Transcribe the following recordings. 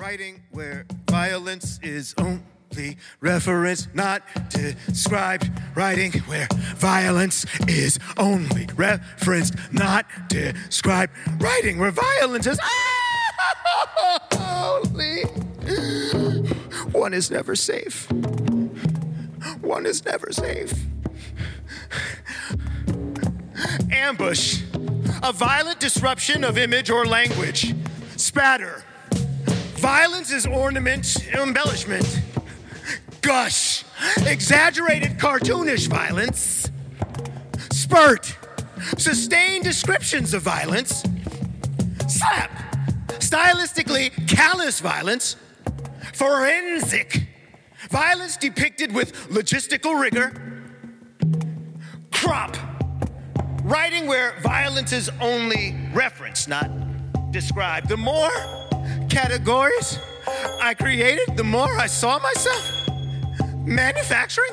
Writing where violence is only referenced, not described. Writing where violence is only referenced, not described. Writing where violence is only. One is never safe. One is never safe. Ambush. A violent disruption of image or language. Spatter. Violence is ornament, embellishment. Gush. Exaggerated cartoonish violence. Spurt. Sustained descriptions of violence. Slap. Stylistically callous violence. Forensic. Violence depicted with logistical rigor. Crop. Writing where violence is only referenced, not described. The more categories I created, the more I saw myself manufacturing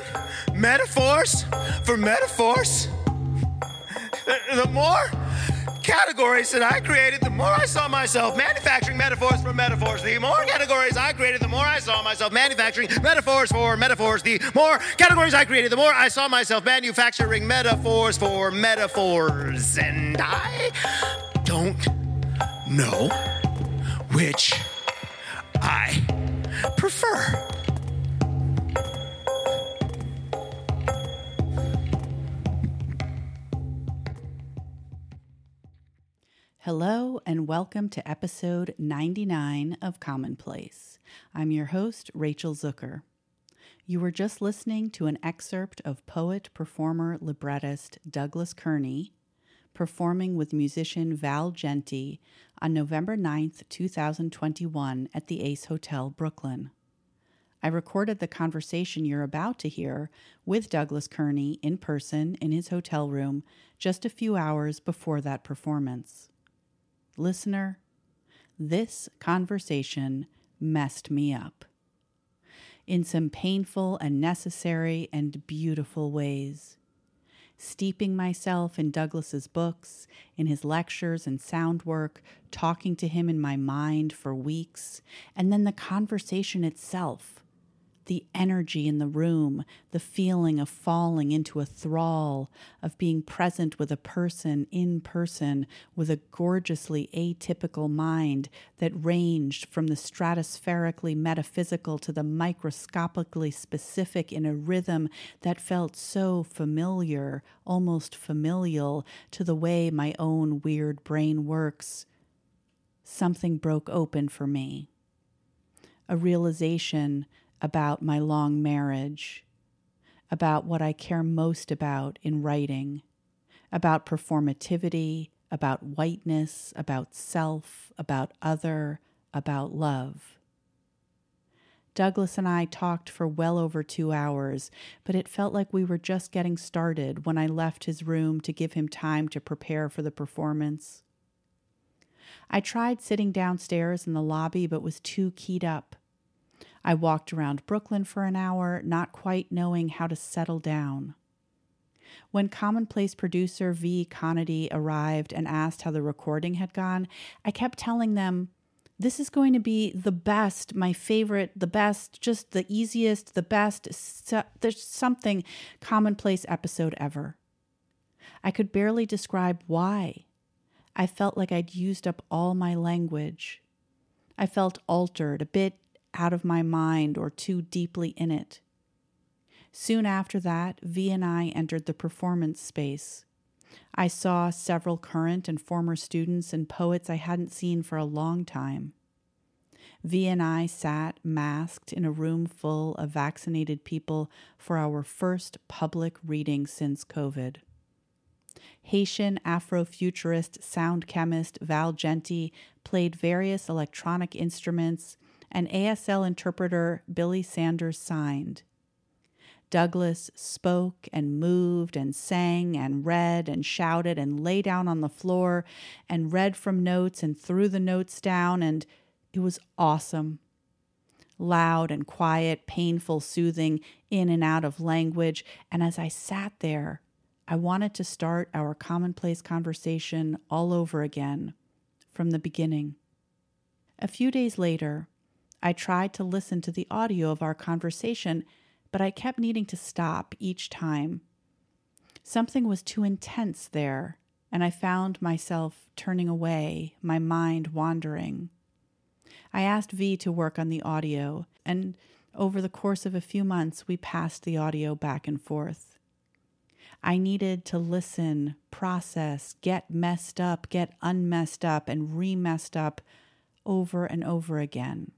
metaphors for metaphors. The more categories that I created, the more I saw myself manufacturing metaphors for metaphors. The more categories I created, the more I saw myself manufacturing metaphors for metaphors. The more categories I created, the more I saw myself manufacturing metaphors for metaphors. And I don't know which I prefer. Hello, and welcome to episode 99 of Commonplace. I'm your host, Rachel Zucker. You were just listening to an excerpt of poet, performer, librettist Douglas Kearney performing with musician Val Jeanty on November 9th, 2021, at the Ace Hotel, Brooklyn. I recorded the conversation you're about to hear with Douglas Kearney in person in his hotel room just a few hours before that performance. Listener, this conversation messed me up in some painful and necessary and beautiful ways. Steeping myself in Douglas's books, in his lectures and sound work, talking to him in my mind for weeks, and then the conversation itself the energy in the room, the feeling of falling into a thrall, of being present with a person in person with a gorgeously atypical mind that ranged from the stratospherically metaphysical to the microscopically specific in a rhythm that felt so familiar, almost familial, to the way my own weird brain works. Something broke open for me. A realization about my long marriage, about what I care most about in writing, about performativity, about whiteness, about self, about other, about love. Douglas and I talked for well over two hours, but it felt like we were just getting started when I left his room to give him time to prepare for the performance. I tried sitting downstairs in the lobby, but was too keyed up. I walked around Brooklyn for an hour, not quite knowing how to settle down. When commonplace producer V. Connedy arrived and asked how the recording had gone, I kept telling them, This is going to be the best, my favorite, the best, just the easiest, the best, so, there's something commonplace episode ever. I could barely describe why. I felt like I'd used up all my language. I felt altered, a bit out of my mind or too deeply in it. Soon after that, V and I entered the performance space. I saw several current and former students and poets I hadn't seen for a long time. V and I sat masked in a room full of vaccinated people for our first public reading since COVID. Haitian Afrofuturist sound chemist Val Jeanty played various electronic instruments and ASL interpreter Billy Sanders signed. Douglas spoke and moved and sang and read and shouted and lay down on the floor and read from notes and threw the notes down, and it was awesome. Loud and quiet, painful, soothing, in and out of language. And as I sat there, I wanted to start our commonplace conversation all over again from the beginning. A few days later, I tried to listen to the audio of our conversation, but I kept needing to stop each time. Something was too intense there, and I found myself turning away, my mind wandering. I asked V to work on the audio, and over the course of a few months, we passed the audio back and forth. I needed to listen, process, get messed up, get unmessed up, and remessed up over and over again.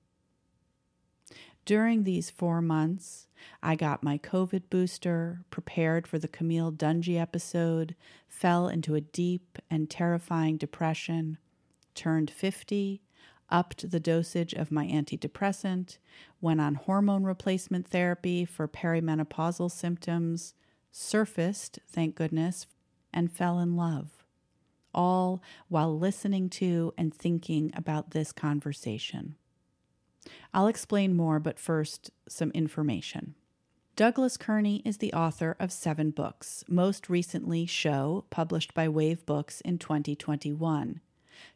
During these four months, I got my COVID booster, prepared for the Camille Dungy episode, fell into a deep and terrifying depression, turned 50, upped the dosage of my antidepressant, went on hormone replacement therapy for perimenopausal symptoms, surfaced, thank goodness, and fell in love. All while listening to and thinking about this conversation. I'll explain more, but first, some information. Douglas Kearney is the author of seven books, most recently, Sho, published by Wave Books in 2021.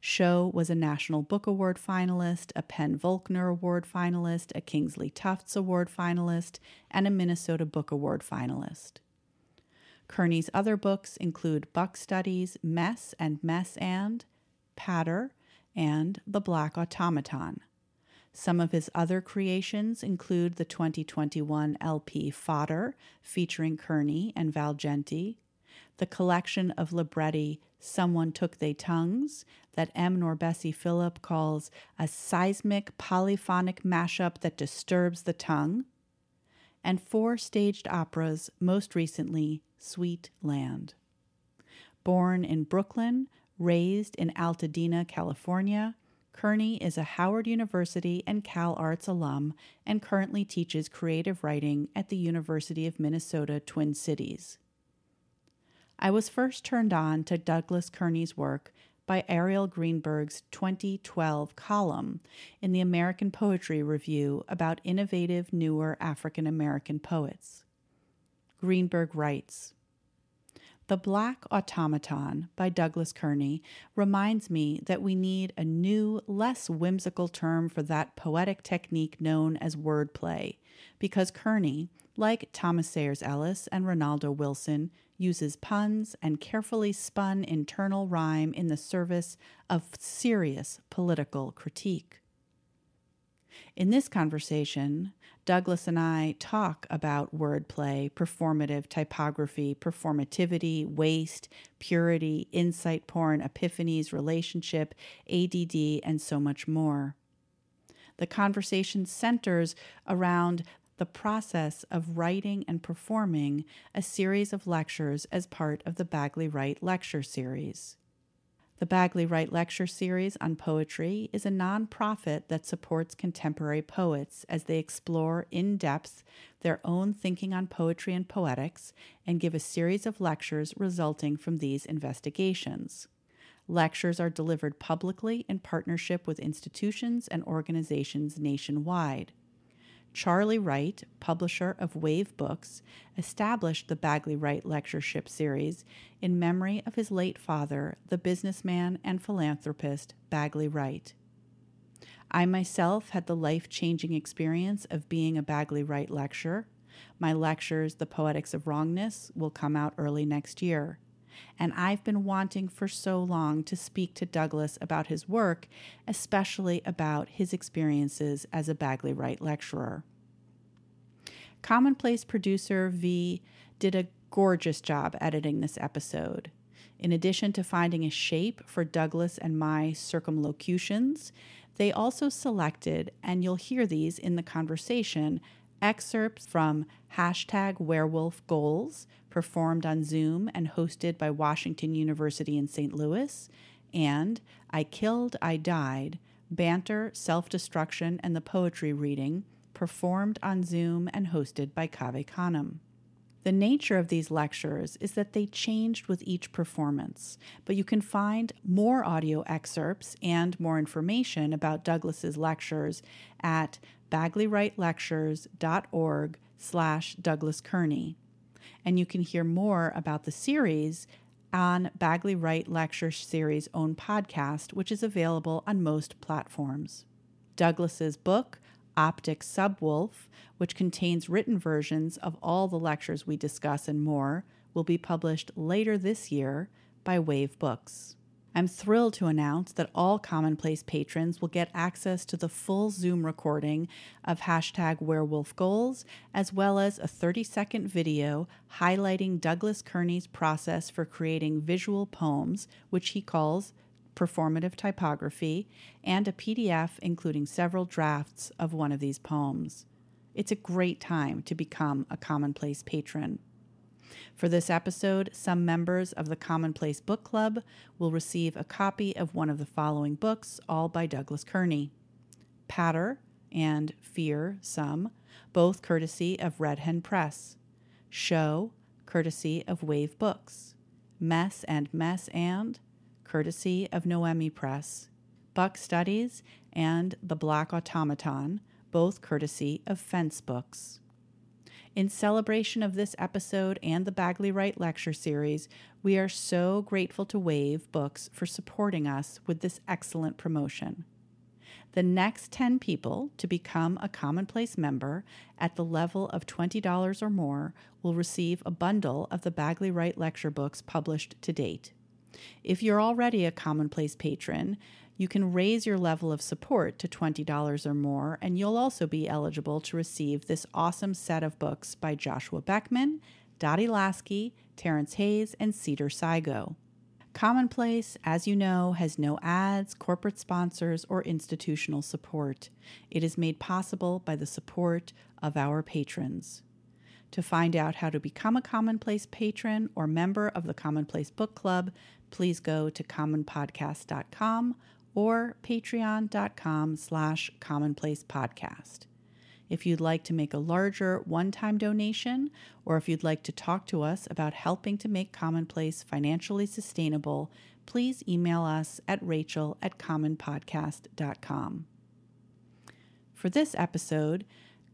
Sho was a National Book Award finalist, a PEN/Voelcker Award finalist, a Kingsley Tufts Award finalist, and a Minnesota Book Award finalist. Kearney's other books include Buck Studies, Mess and Mess and, Patter, and The Black Automaton. Some of his other creations include the 2021 LP Fodder, featuring Kearney and Val Jeanty, the collection of libretti Someone Took They Tongues, that M. NourbeSe Philip calls a seismic polyphonic mashup that disturbs the tongue, and four staged operas, most recently, Sweet Land. Born in Brooklyn, raised in Altadena, California, Kearney is a Howard University and Cal Arts alum and currently teaches creative writing at the University of Minnesota Twin Cities. I was first turned on to Douglas Kearney's work by Arielle Greenberg's 2012 column in the American Poetry Review about innovative, newer African American poets. Greenberg writes The Black Automaton by Douglas Kearney reminds me that we need a new, less whimsical term for that poetic technique known as wordplay, because Kearney, like Thomas Sayers Ellis and Ronaldo Wilson, uses puns and carefully spun internal rhyme in the service of serious political critique. In this conversation, Douglas and I talk about wordplay, performative typography, performativity, waste, purity, insight porn, epiphanies, relationship, ADD, and so much more. The conversation centers around the process of writing and performing a series of lectures as part of the Bagley Wright Lecture Series. The Bagley Wright Lecture Series on Poetry is a nonprofit that supports contemporary poets as they explore in depth their own thinking on poetry and poetics and give a series of lectures resulting from these investigations. Lectures are delivered publicly in partnership with institutions and organizations nationwide. Charlie Wright, publisher of Wave Books, established the Bagley Wright Lectureship Series in memory of his late father, the businessman and philanthropist Bagley Wright. I myself had the life changing experience of being a Bagley Wright lecturer. My lectures, The Poetics of Wrongness, will come out early next year. And I've been wanting for so long to speak to Douglas about his work, especially about his experiences as a Bagley Wright lecturer. Commonplace producer V did a gorgeous job editing this episode. In addition to finding a shape for Douglas and my circumlocutions, they also selected, and you'll hear these in the conversation, excerpts from hashtag werewolf goals, performed on Zoom and hosted by Washington University in St. Louis, and I Killed, I Died, banter, self destruction, and the poetry reading, performed on Zoom and hosted by Cave Canem. The nature of these lectures is that they changed with each performance, but you can find more audio excerpts and more information about Douglas's lectures at bagleywrightlectures.org slash Douglas Kearney. And you can hear more about the series on Bagley Wright Lecture Series' own podcast, which is available on most platforms. Douglas's book, Optic Subwoof, which contains written versions of all the lectures we discuss and more, will be published later this year by Wave Books. I'm thrilled to announce that all Commonplace patrons will get access to the full Zoom recording of hashtag werewolf goals, as well as a 30 second video highlighting Douglas Kearney's process for creating visual poems, which he calls performative typography, and a PDF including several drafts of one of these poems. It's a great time to become a Commonplace patron. For this episode, some members of the Commonplace Book Club will receive a copy of one of the following books, all by Douglas Kearney Patter and Fear Some, both courtesy of Red Hen Press. Sho, courtesy of Wave Books. Mess and Mess and, courtesy of Noemi Press. Buck Studies and The Black Automaton, both courtesy of Fence Books. In celebration of this episode and the Bagley Wright Lecture Series, we are so grateful to Wave Books for supporting us with this excellent promotion. The next 10 people to become a Commonplace member at the level of $20 or more will receive a bundle of the Bagley Wright lecture books published to date. If you're already a Commonplace patron, you can raise your level of support to $20 or more, and you'll also be eligible to receive this awesome set of books by Joshua Beckman, Dottie Lasky, Terrance Hayes, and Cedar Sigo. Commonplace, as you know, has no ads, corporate sponsors, or institutional support. It is made possible by the support of our patrons. To find out how to become a Commonplace patron or member of the Commonplace Book Club, please go to commonpodcast.com or patreon.com slash commonplace podcast. If you'd like to make a larger one time donation, or if you'd like to talk to us about helping to make Commonplace financially sustainable, please email us at rachel at commonpodcast.com. For this episode,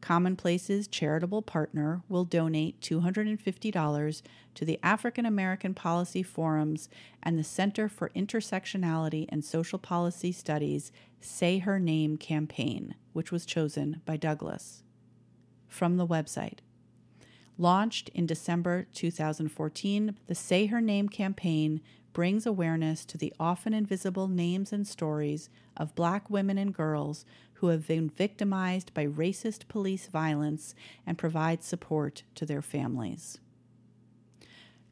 Commonplace's charitable partner will donate $250 to the African American Policy Forums and the Center for Intersectionality and Social Policy Studies Say Her Name campaign, which was chosen by Douglas. From the website. Launched in December 2014, the Say Her Name campaign brings awareness to the often invisible names and stories of Black women and girls who have been victimized by racist police violence and provides support to their families.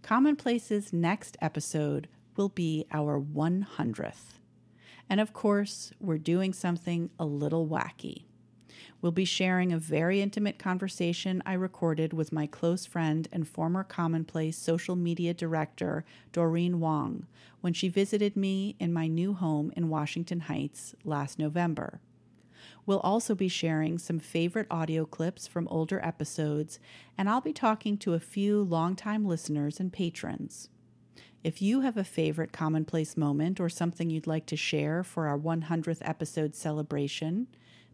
Commonplace's next episode will be our 100th. And of course, we're doing something a little wacky. We'll be sharing a very intimate conversation I recorded with my close friend and former Commonplace social media director, Doreen Wong, when she visited me in my new home in Washington Heights last November. We'll also be sharing some favorite audio clips from older episodes, and I'll be talking to a few longtime listeners and patrons. If you have a favorite commonplace moment or something you'd like to share for our 100th episode celebration,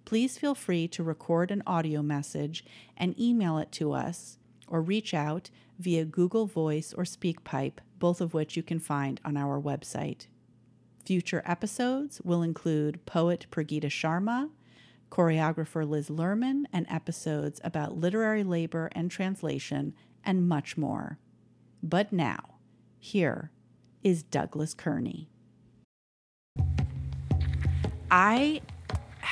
please feel free to record an audio message and email it to us or reach out via Google Voice or SpeakPipe, both of which you can find on our website. Future episodes will include poet Prageeta Sharma, choreographer Liz Lerman, and episodes about literary labor and translation, and much more. But now, here is Douglas Kearney. I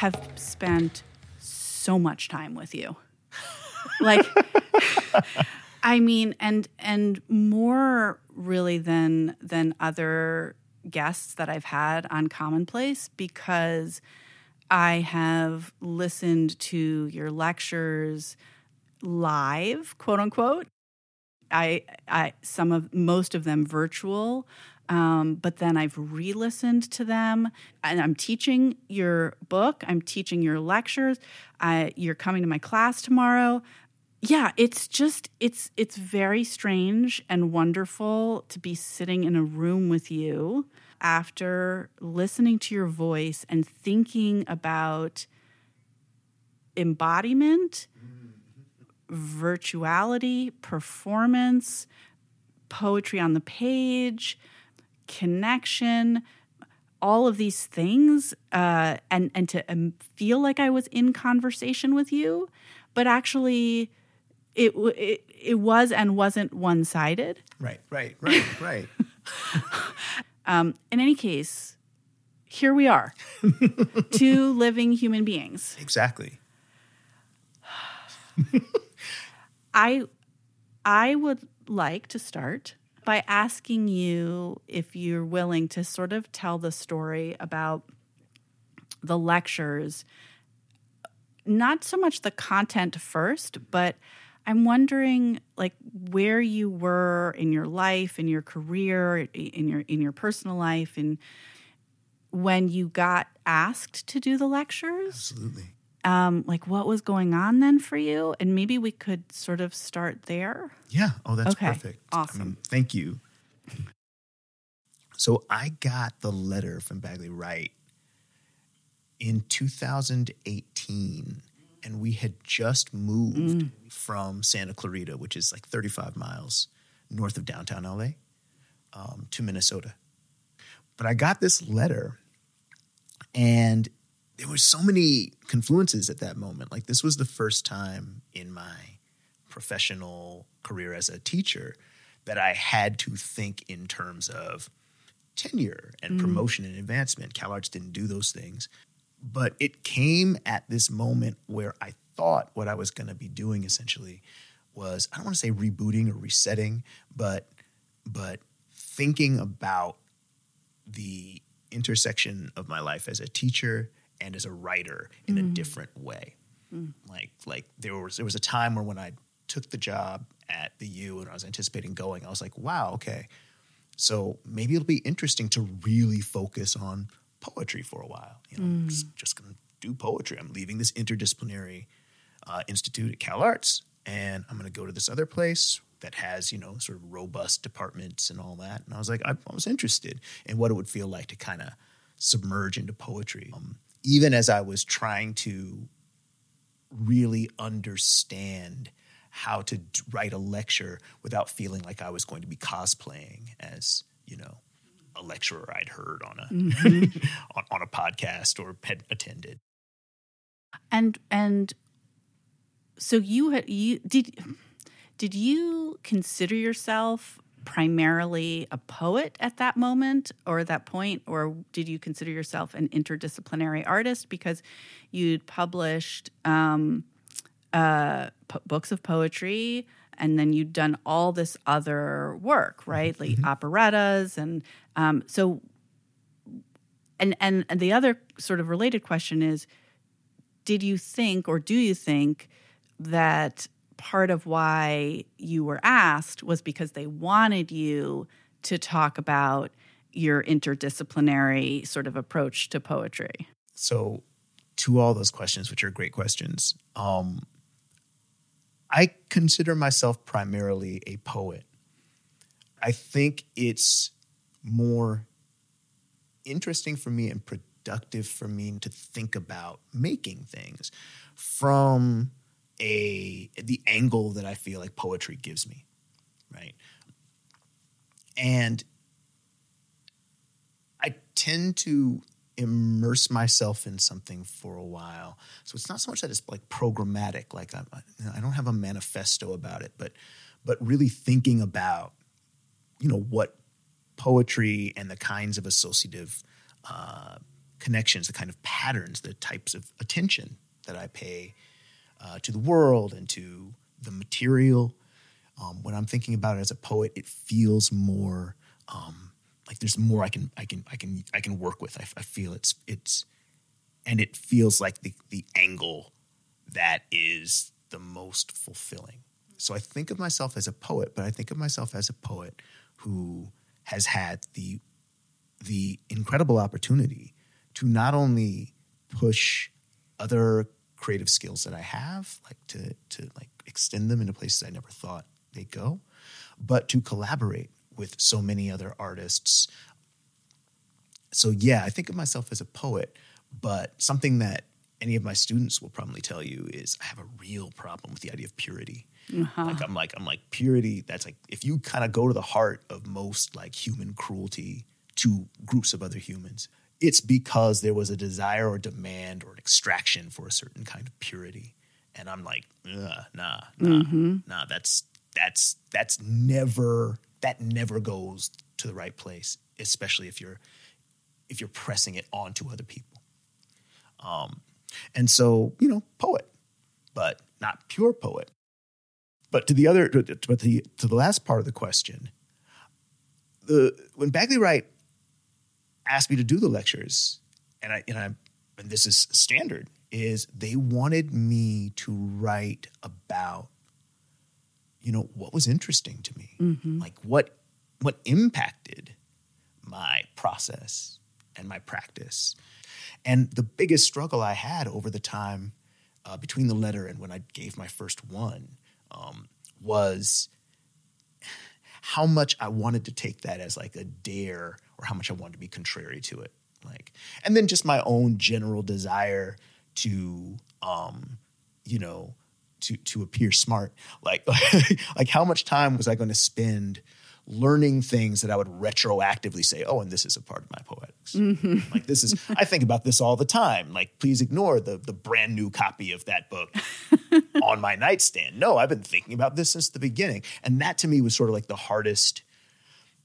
have spent so much time with you. like I mean and and more really than than other guests that I've had on Commonplace because I have listened to your lectures live, quote unquote. I, I some of most of them virtual, um, but then I've re-listened to them, and I'm teaching your book. I'm teaching your lectures. You're coming to my class tomorrow. Yeah, it's just it's it's very strange and wonderful to be sitting in a room with you after listening to your voice and thinking about embodiment, virtuality, performance, poetry on the page, connection, all of these things uh, and and to um, feel like I was in conversation with you, but actually it it, it was and wasn't one sided. Right, right, right, right. um, in any case, here we are, two living human beings. Exactly. I I would like to start by asking you if you're willing to sort of tell the story about the lectures, not so much the content first, but I'm wondering like where you were in your life, in your career, in your in your personal life, and when you got asked to do the lectures. Absolutely. Um, like what was going on then for you, and maybe we could sort of start there. Yeah. Oh, that's Okay, perfect. awesome. I mean, thank you. So I got the letter from Bagley Wright in 2018, and we had just moved from Santa Clarita, which is like 35 miles north of downtown LA, um, to Minnesota. But I got this letter, and there were so many confluences at that moment. Like this was the first time in my professional career as a teacher that I had to think in terms of tenure and mm. promotion and advancement. CalArts didn't do those things. But it came at this moment where I thought what I was going to be doing essentially was I don't want to say rebooting or resetting, but but thinking about the intersection of my life as a teacher and as a writer in a different way. Like like there was there was a time where when I took the job at the U and I was anticipating going, I was like, wow, okay. So maybe it'll be interesting to really focus on poetry for a while. You know, I'm just, just gonna do poetry. I'm leaving this interdisciplinary uh, institute at CalArts, and I'm gonna go to this other place that has you know sort of robust departments and all that. And I was like, I, I was interested in what it would feel like to kind of submerge into poetry. Um, even as I was trying to really understand how to write a lecture without feeling like I was going to be cosplaying as, you know, a lecturer I'd heard on a mm-hmm. on, on a podcast or had attended. And and so you had you did did you consider yourself primarily a poet at that moment or at that point or did you consider yourself an interdisciplinary artist? Because you'd published um, uh, po- books of poetry and then you'd done all this other work right? Like operettas and um, so and, and and the other sort of related question is did you think or do you think that part of why you were asked was because they wanted you to talk about your interdisciplinary sort of approach to poetry? So, to all those questions, which are great questions, um, I consider myself primarily a poet. I think it's more interesting for me and productive for me to think about making things from a the angle that I feel like poetry gives me, right? And I tend to immerse myself in something for a while. So it's not so much that it's like programmatic, like I, I don't have a manifesto about it, but but really thinking about, you know, what poetry and the kinds of associative uh, connections, the kind of patterns, the types of attention that I pay uh, to the world and to the material. Um, when I'm thinking about it as a poet, it feels more um, like there's more I can I can I can I can work with. I, I feel it's it's and it feels like the the angle that is the most fulfilling. So I think of myself as a poet, but I think of myself as a poet who has had the the incredible opportunity to not only push other creative skills that I have, like to to like extend them into places I never thought they'd go, but to collaborate with so many other artists. So yeah, I think of myself as a poet, but something that any of my students will probably tell you is I have a real problem with the idea of purity. Uh-huh. Like I'm like I'm like purity. That's like if you kind of go to the heart of most like human cruelty to groups of other humans, it's because there was a desire or demand or an extraction for a certain kind of purity. And I'm like, nah, nah, Mm-hmm. nah, that's that's that's never that never goes to the right place, especially if you're if you're pressing it onto other people. Um, and so, you know, poet, but not pure poet. But to the other, but the to the last part of the question, the when Bagley Wright asked me to do the lectures, and I and I and this is standard, is they wanted me to write about, you know, what was interesting to me, like what what impacted my process and my practice. And the biggest struggle I had over the time uh, between the letter and when I gave my first one um, was how much I wanted to take that as like a dare or how much I wanted to be contrary to it. Like, and then just my own general desire to, um, you know, to to appear smart. Like, like how much time was I going to spend learning things that I would retroactively say, oh, and this is a part of my poetics. Like this is, I think about this all the time. Like, please ignore the the brand new copy of that book on my nightstand. No, I've been thinking about this since the beginning, and that to me was sort of like the hardest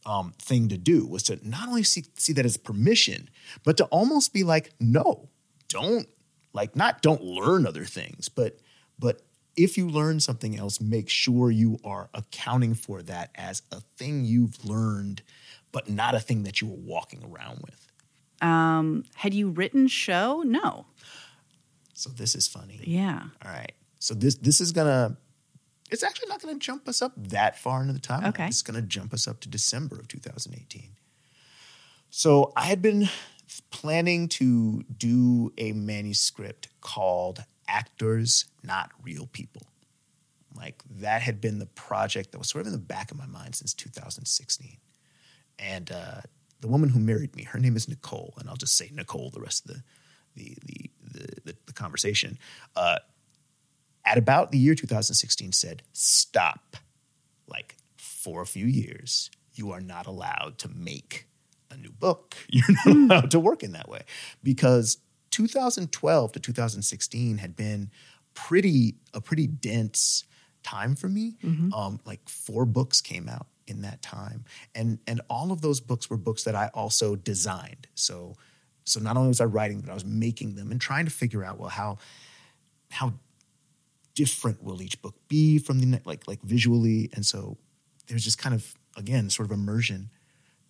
um, thing to do was to not only see see that as permission, but to almost be like, no, don't like not don't learn other things, but but if you learn something else, make sure you are accounting for that as a thing you've learned, but not a thing that you were walking around with. Um, had you written Sho? No. So this is funny. Yeah. All right. So this this is gonna it's actually not gonna jump us up that far into the timeline. Okay. It's gonna jump us up to December of 2018. So I had been planning to do a manuscript called Actors Not Real People. Like that had been the project that was sort of in the back of my mind since 2016. And uh, the woman who married me, her name is Nicole, and I'll just say Nicole the rest of the the the the, the, the conversation. Uh, at about the year 2016, said, "Stop!" Like for a few years, you are not allowed to make a new book. You're not allowed to work in that way because 2012 to 2016 had been pretty a pretty dense time for me. Um, like four books came out in that time, and and all of those books were books that I also designed. So so not only was I writing, but I was making them and trying to figure out well how how different will each book be from the like like visually, and so there's just kind of again sort of immersion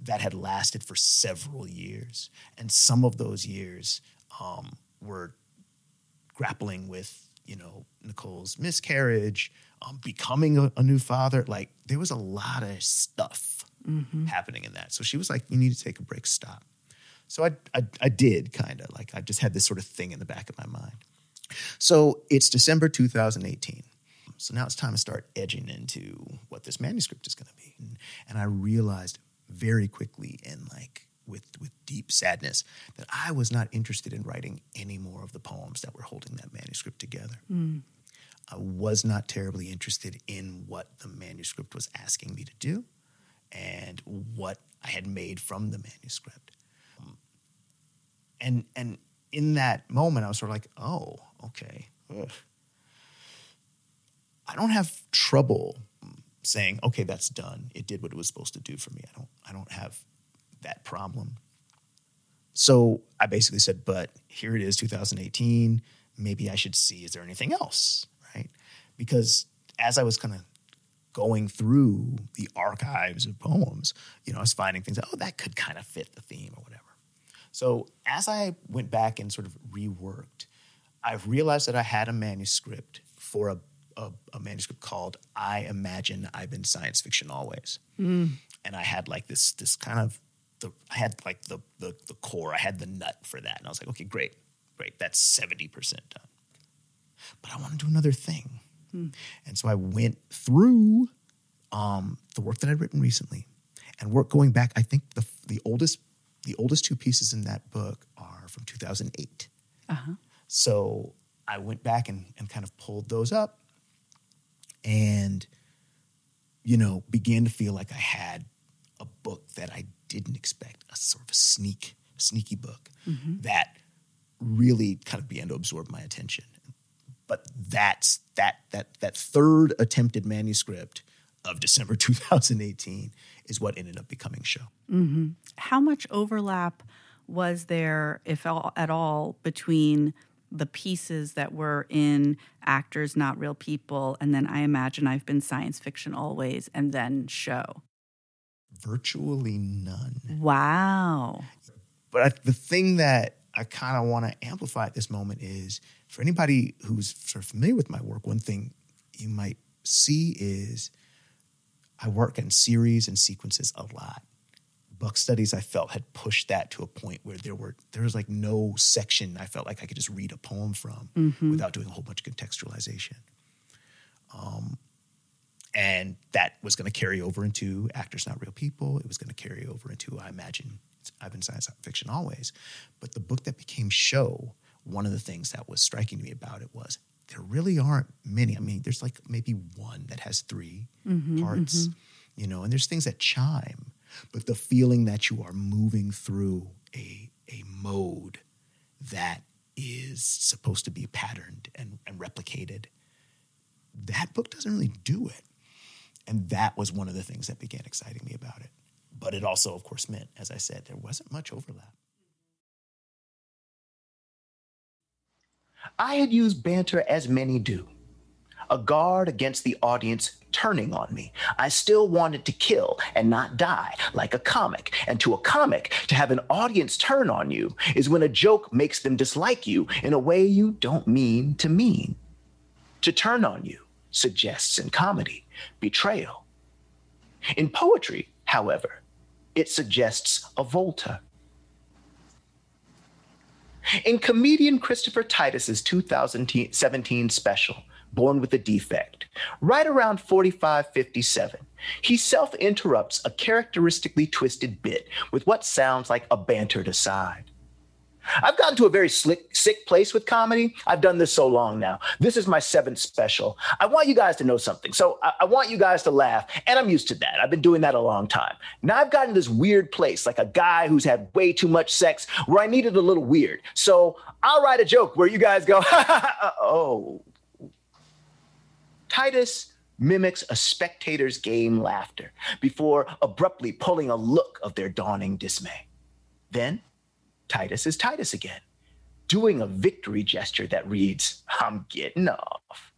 that had lasted for several years, and some of those years um, were grappling with you know Nicole's miscarriage, um, becoming a, a new father. Like there was a lot of stuff happening in that. So she was like, "You need to take a break. Stop." So I I, I did kind of like I just had this sort of thing in the back of my mind. So it's December 2018. So now it's time to start edging into what this manuscript is going to be. And, and I realized very quickly and like with with deep sadness that I was not interested in writing any more of the poems that were holding that manuscript together. I was not terribly interested in what the manuscript was asking me to do and what I had made from the manuscript. Um, and and in that moment, I was sort of like, oh, okay. Ugh. I don't have trouble saying, okay, that's done. It did what it was supposed to do for me. I don't I don't have that problem. So I basically said, but here it is, 2018. Maybe I should see, is there anything else? Right? Because as I was kind of going through the archives of poems, you know, I was finding things oh, that could kind of fit the theme or whatever. So as I went back and sort of reworked, I've realized that I had a manuscript for a, a, a manuscript called I Imagine I've Been Science Fiction Always. And I had like this this kind of the I had like the, the the core, I had the nut for that. And I was like, okay, great, great, that's 70% done. But I want to do another thing. And so I went through um, the work that I'd written recently, and work going back. I think the the oldest the oldest two pieces in that book are from 2008. So I went back and, and kind of pulled those up, and you know began to feel like I had a book that I didn't expect, a sort of a sneak sneaky book mm-hmm. that really kind of began to absorb my attention. But that's that that that third attempted manuscript of December 2018 is what ended up becoming Sho. Mm-hmm. How much overlap was there, if all, at all, between the pieces that were in actors not real people and then i imagine i've been science fiction always and then show virtually none wow but I, the thing that I kind of want to amplify at this moment is for anybody who's sort of familiar with my work, one thing you might see is I work in series and sequences a lot. Buck studies I felt had pushed that to a point where there were there was like no section I felt like I could just read a poem from mm-hmm. without doing a whole bunch of contextualization. Um, and that was going to carry over into actors not real people. It was going to carry over into I imagine I've been science fiction always. But the book that became Sho, one of the things that was striking to me about it was there really aren't many. I mean, there's like maybe one that has 3 mm-hmm, parts, mm-hmm. you know, and there's things that chime, but the feeling that you are moving through a, a mode that is supposed to be patterned and, and replicated, that book doesn't really do it. And that was one of the things that began exciting me about it. But it also, of course, meant, as I said, there wasn't much overlap. I had used banter as many do a guard against the audience turning on me. I still wanted to kill and not die like a comic. And to a comic, to have an audience turn on you is when a joke makes them dislike you in a way you don't mean to mean. To turn on you suggests in comedy betrayal. In poetry, however, it suggests a volta. In comedian Christopher Titus's 2017 special, Born with a Defect, right around 4557, he self interrupts a characteristically twisted bit with what sounds like a bantered aside. I've gotten to a very slick, sick place with comedy. I've done this so long now. This is my seventh special. I want you guys to know something. So I, I, want you guys to laugh, and I'm used to that. I've been doing that a long time. Now I've gotten this weird place, like a guy who's had way too much sex, where I needed a little weird. So I'll write a joke where you guys go, oh. Titus mimics a spectator's game laughter before abruptly pulling a look of their dawning dismay. Then Titus is Titus again, doing a victory gesture that reads, I'm getting off.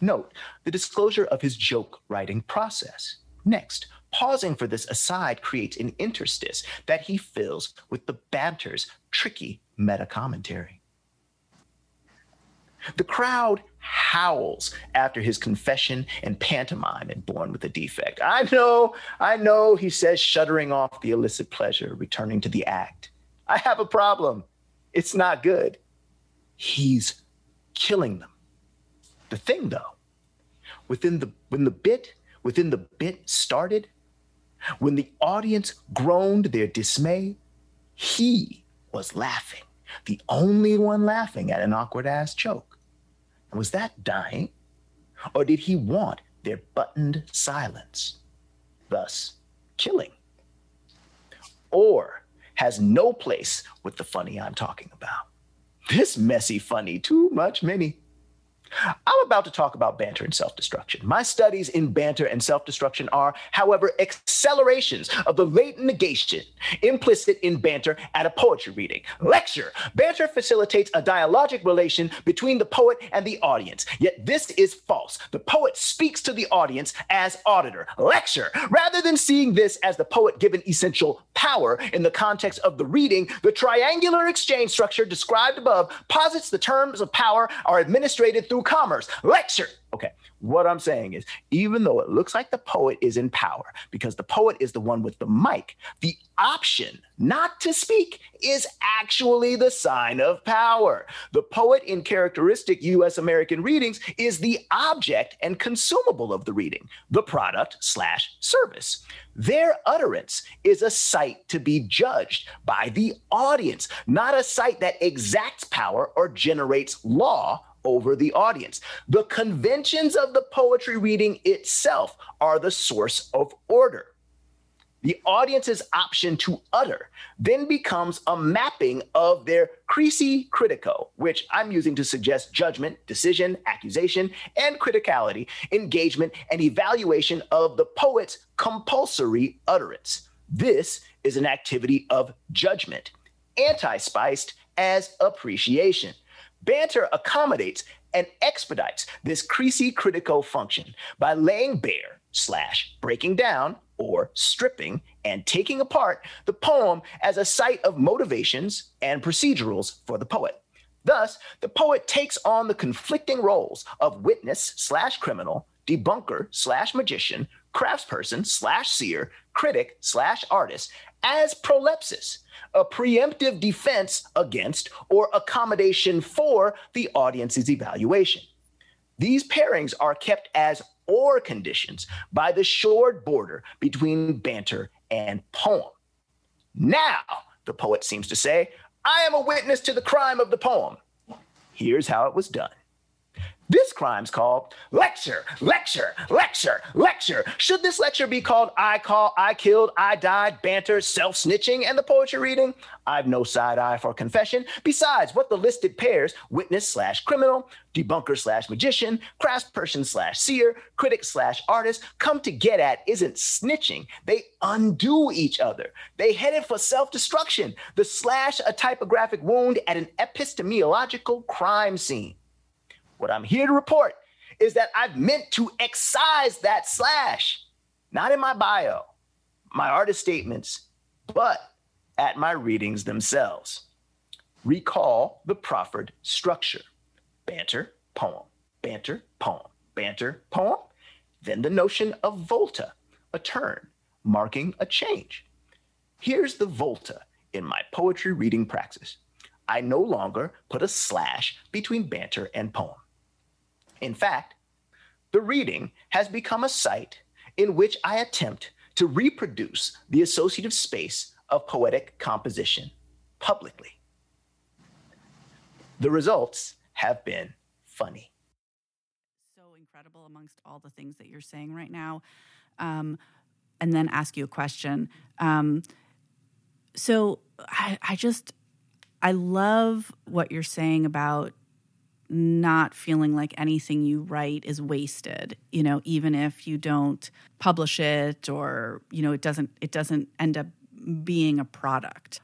Note the disclosure of his joke writing process. Next, pausing for this aside creates an interstice that he fills with the banter's tricky meta commentary. The crowd howls after his confession and pantomime and Born with a Defect. I know, I know, he says, shuddering off the illicit pleasure, returning to the act. I have a problem. It's not good. He's killing them. The thing though, within the when the bit within the bit started, when the audience groaned their dismay, he was laughing, the only one laughing at an awkward ass joke. Was that dying? Or did he want their buttoned silence, thus killing? Or has no place with the funny I'm talking about. This messy funny, too much many. I'm about to talk about banter and self destruction. My studies in banter and self destruction are, however, accelerations of the latent negation implicit in banter at a poetry reading. Lecture Banter facilitates a dialogic relation between the poet and the audience. Yet this is false. The poet speaks to the audience as auditor. Lecture Rather than seeing this as the poet given essential power in the context of the reading, the triangular exchange structure described above posits the terms of power are administrated through commerce. Lecture. Okay, what I'm saying is, even though it looks like the poet is in power, because the poet is the one with the mic, the option not to speak is actually the sign of power. The poet in characteristic US American readings is the object and consumable of the reading, the product slash service. Their utterance is a sight to be judged by the audience, not a sight that exacts power or generates law over the audience. The conventions of the poetry reading itself are the source of order. the audience's option to utter then becomes a mapping of their crisi critico, which I'm using to suggest judgment, decision, accusation, and criticality, engagement, and evaluation of the poet's compulsory utterance. This is an activity of judgment, anti spiced as appreciation. Banter accommodates and expedites this creasy critico function by laying bare slash breaking down or stripping and taking apart the poem as a site of motivations and procedurals for the poet. Thus, the poet takes on the conflicting roles of witness slash criminal, debunker slash magician, craftsperson slash seer, critic slash artist as prolepsis, a preemptive defense against or accommodation for the audience's evaluation. These pairings are kept as or conditions by the shored border between banter and poem. Now, the poet seems to say, I am a witness to the crime of the poem. Here's how it was done. This crime's called lecture, lecture, lecture, lecture. Should this lecture be called I call, I killed, I died, banter, self snitching, and the poetry reading? I've no side eye for confession. Besides, what the listed pairs, witness slash criminal, debunker slash magician, craftsperson slash seer, critic slash artist, come to get at isn't snitching. They undo each other. They headed for self destruction. The slash a typographic wound at an epistemological crime scene. What I'm here to report is that I've meant to excise that slash, not in my bio, my artist statements, but at my readings themselves. Recall the proffered structure banter, poem, banter, poem, banter, poem. Then the notion of volta, a turn, marking a change. Here's the volta in my poetry reading praxis. I no longer put a slash between banter and poem. In fact, the reading has become a site in which I attempt to reproduce the associative space of poetic composition publicly. The results have been funny. So incredible amongst all the things that you're saying right now. Um, and then ask you a question. Um, so I, I just, I love what you're saying about not feeling like anything you write is wasted you know even if you don't publish it or you know it doesn't it doesn't end up being a product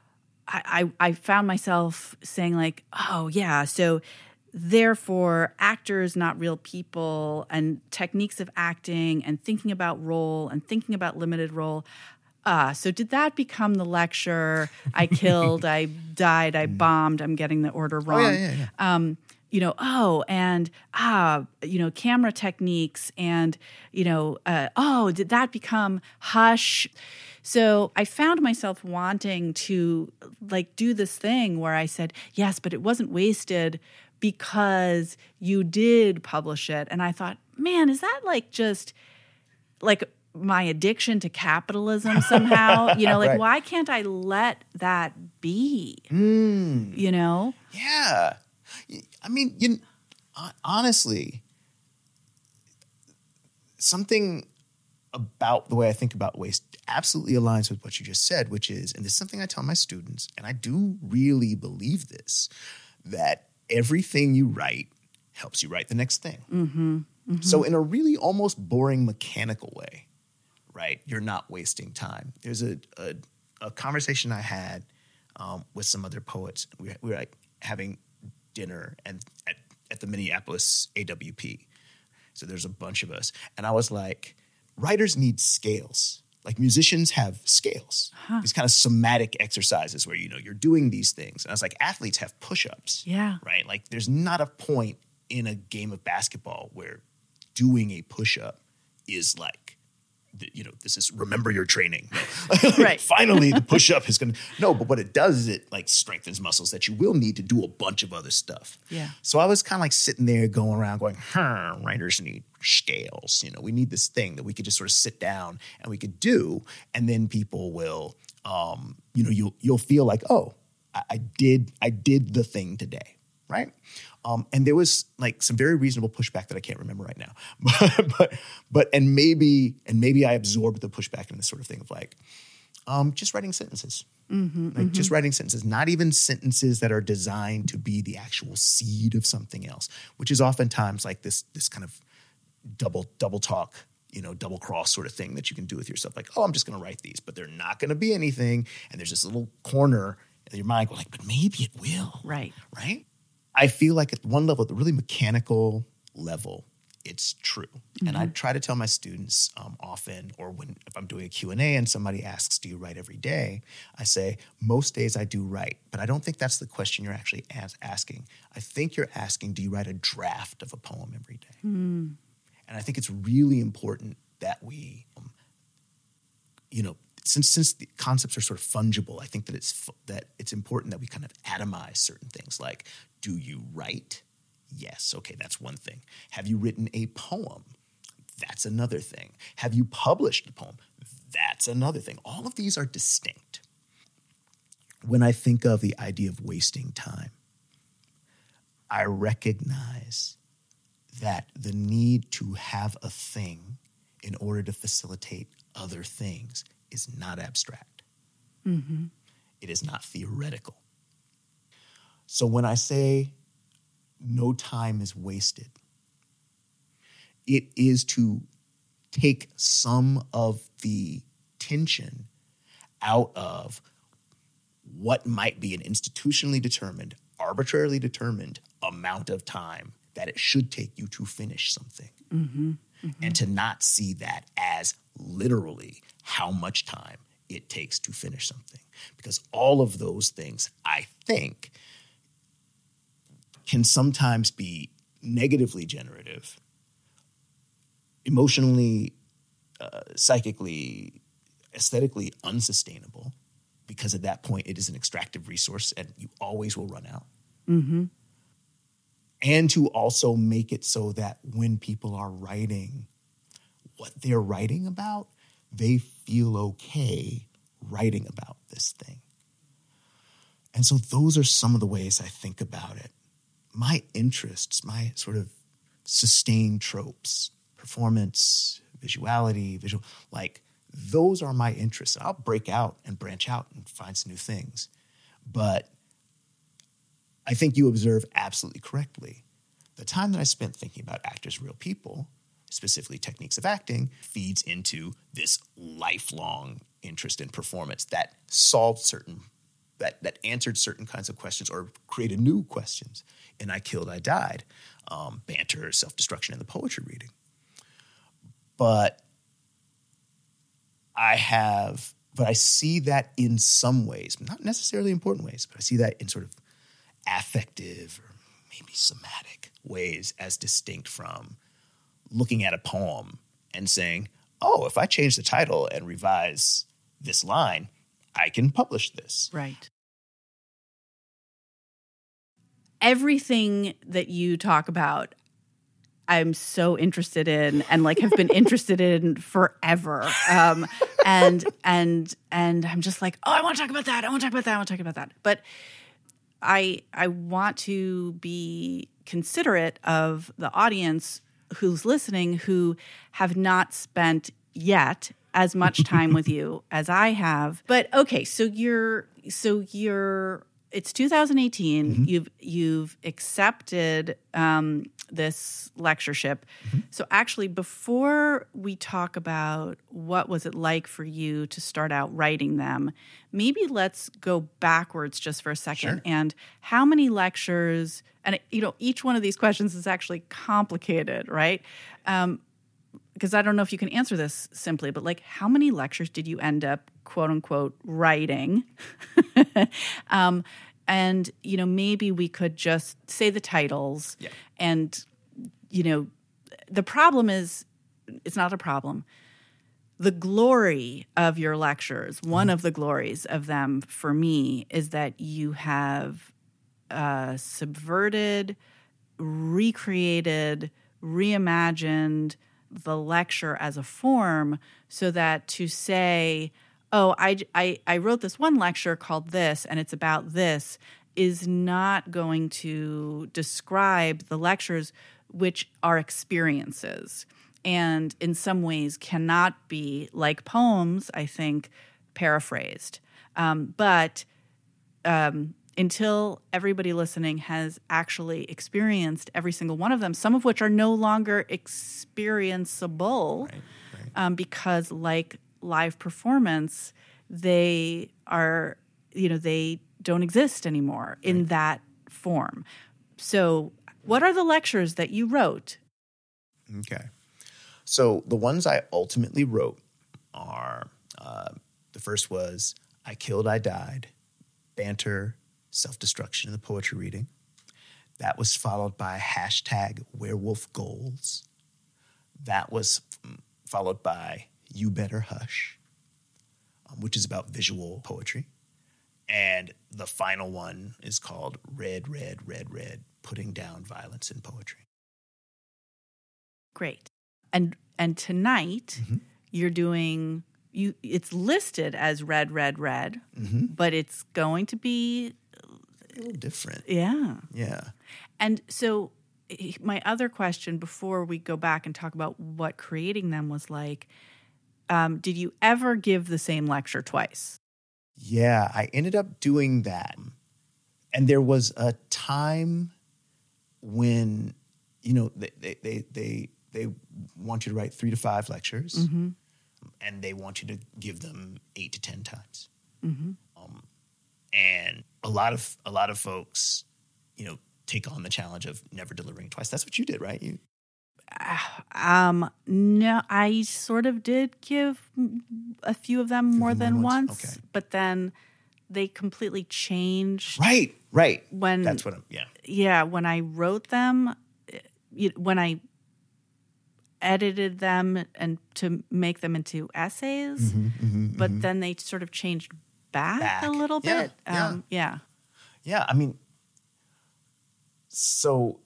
i i, I found myself saying like oh yeah so therefore actors not real people and techniques of acting and thinking about role and thinking about limited role Ah, uh, so did that become the lecture? I killed, I died, I bombed. I'm getting the order wrong. Oh, yeah, yeah, yeah. Um, you know, oh, and ah, you know, camera techniques, and you know, uh, oh, did that become hush? So I found myself wanting to like do this thing where I said, yes, but it wasn't wasted because you did publish it. And I thought, man, is that like just like my addiction to capitalism somehow? you know, like right. why can't I let that be? Mm. You know? Yeah. I mean, you honestly, something about the way I think about waste absolutely aligns with what you just said, which is, and this is something I tell my students, and I do really believe this, that everything you write helps you write the next thing. Mm-hmm, mm-hmm. So, in a really almost boring mechanical way, right, you're not wasting time. There's a, a, a conversation I had um, with some other poets. We, we were like having dinner and at, at the Minneapolis AWP. So there's a bunch of us. And I was like, writers need scales. Like musicians have scales, huh. these kind of somatic exercises where you know you're doing these things. And I was like, athletes have push-ups. Yeah. Right. Like there's not a point in a game of basketball where doing a push-up is like you know, this is remember your training. right. Finally, the push up is going to, no, but what it does is it like strengthens muscles that you will need to do a bunch of other stuff. Yeah. So I was kind of like sitting there going around going, huh, writers need scales. You know, we need this thing that we could just sort of sit down and we could do. And then people will, um, you know, you'll, you'll feel like, oh, I, I did, I did the thing today. Right. Um, and there was like some very reasonable pushback that I can't remember right now, but, but, but, and maybe, and maybe I absorbed the pushback in this sort of thing of like, Um, just writing sentences. like just writing sentences, not even sentences that are designed to be the actual seed of something else, which is oftentimes like this this kind of double double talk, you know, double cross sort of thing that you can do with yourself. Like, oh, I'm just going to write these, but they're not going to be anything. And there's this little corner in your mind going like, but maybe it will. Right. Right. I feel like at one level, at the really mechanical level, it's true. And I try to tell my students um, often, or when if I'm doing a Q&A and somebody asks, do you write every day? I say, most days I do write, but I don't think that's the question you're actually as- asking. I think you're asking, do you write a draft of a poem every day? And I think it's really important that we, um, you know, since since the concepts are sort of fungible, I think that it's that it's important that we kind of atomize certain things. Like, do you write? Yes. Okay, that's one thing. Have you written a poem? That's another thing. Have you published a poem? That's another thing. All of these are distinct. When I think of the idea of wasting time, I recognize that the need to have a thing in order to facilitate other things is not abstract. Mm-hmm. It is not theoretical. So when I say no time is wasted, it is to take some of the tension out of what might be an institutionally determined, arbitrarily determined amount of time that it should take you to finish something. Mm-hmm. Mm-hmm. And to not see that as literally how much time it takes to finish something. Because all of those things, I think, can sometimes be negatively generative, emotionally, uh, psychically, aesthetically unsustainable because at that point it is an extractive resource and you always will run out. And to also make it so that when people are writing what they're writing about, they feel okay writing about this thing. And so those are some of the ways I think about it. My interests, my sort of sustained tropes, performance, visuality, visual, like those are my interests. I'll break out and branch out and find some new things. But I think you observe absolutely correctly. The time that I spent thinking about actors, real people, specifically techniques of acting, feeds into this lifelong interest in performance that solved certain, that, that answered certain kinds of questions or created new questions. And I Killed, I Died, um, banter, self destruction, and the poetry reading. But I have, but I see that in some ways, not necessarily important ways, but I see that in sort of affective or maybe somatic ways as distinct from looking at a poem and saying, oh, if I change the title and revise this line, I can publish this. Right. Everything that you talk about, I'm so interested in and like have been interested in forever. Um, and and and I'm just like, oh, I want to talk about that. I want to talk about that. I want to talk about that. But I I want to be considerate of the audience who's listening who have not spent yet as much time with you as I have. But okay, so you're so you're it's 2018. You've you've accepted um, this lectureship. So actually, before we talk about what was it like for you to start out writing them, maybe let's go backwards just for a second. Sure. And how many lectures? And you know, each one of these questions is actually complicated, right? Um, because I don't know if you can answer this simply, but like, how many lectures did you end up, quote unquote, writing? um, and you know, maybe we could just say the titles. Yeah. And you know, the problem is, it's not a problem. The glory of your lectures, one of the glories of them for me, is that you have uh, subverted, recreated, reimagined the lecture as a form so that to say, oh, I, I, I wrote this one lecture called this and it's about this is not going to describe the lectures, which are experiences and in some ways cannot be like poems, I think, paraphrased. Um, but um, until everybody listening has actually experienced every single one of them, some of which are no longer experienceable Um, because, like live performance, they are, you know, they don't exist anymore in that form. So, what are the lectures that you wrote? Okay. So the ones I ultimately wrote are uh, the first was I Killed, I Died, Banter, Self Destruction in the Poetry Reading. That was followed by hashtag Werewolf Goals. That was followed by You Better Hush, um, which is about visual poetry. And the final one is called Red, Red, Red, Red Putting Down Violence in Poetry. Great. And and tonight Mm-hmm. you're doing you it's listed as red red red, Mm-hmm. but it's going to be A little different. yeah. Yeah. And so my other question before we go back and talk about what creating them was like um, did you ever give the same lecture twice? Yeah, I ended up doing that. And there was a time when, you know, they they they they, they want you to write three to five lectures, and they want you to give them eight to ten times. Um, and a lot of a lot of folks, you know, take on the challenge of never delivering twice. That's what you did, right? You Um, no, I sort of did give a few of them more than once? once, Okay. but then they completely changed right, right. when That's what I'm. Yeah, yeah when i wrote them eh, when i edited them and to make them into essays but then they sort of changed back, Back. a little Yeah, bit yeah. um, yeah Yeah, I mean, so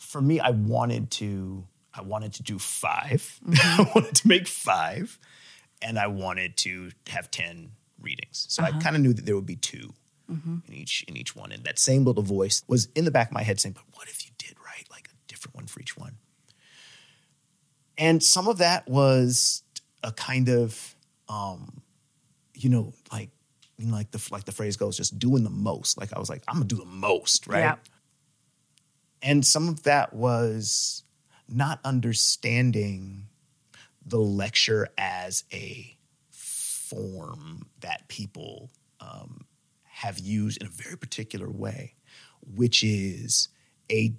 for me, I wanted to, I wanted to do 5 I wanted to make five, and I wanted to have ten readings. So I kind of knew that there would be 2 in each in each one, and that same little voice was in the back of my head saying, "But what if you did write like a different one for each one?" And some of that was a kind of, um, you know, like like the like the phrase goes, just doing the most. Like I was like, I'm gonna do the most, right? Yeah. And some of that was not understanding the lecture as a form that people um, have used in a very particular way, which is a,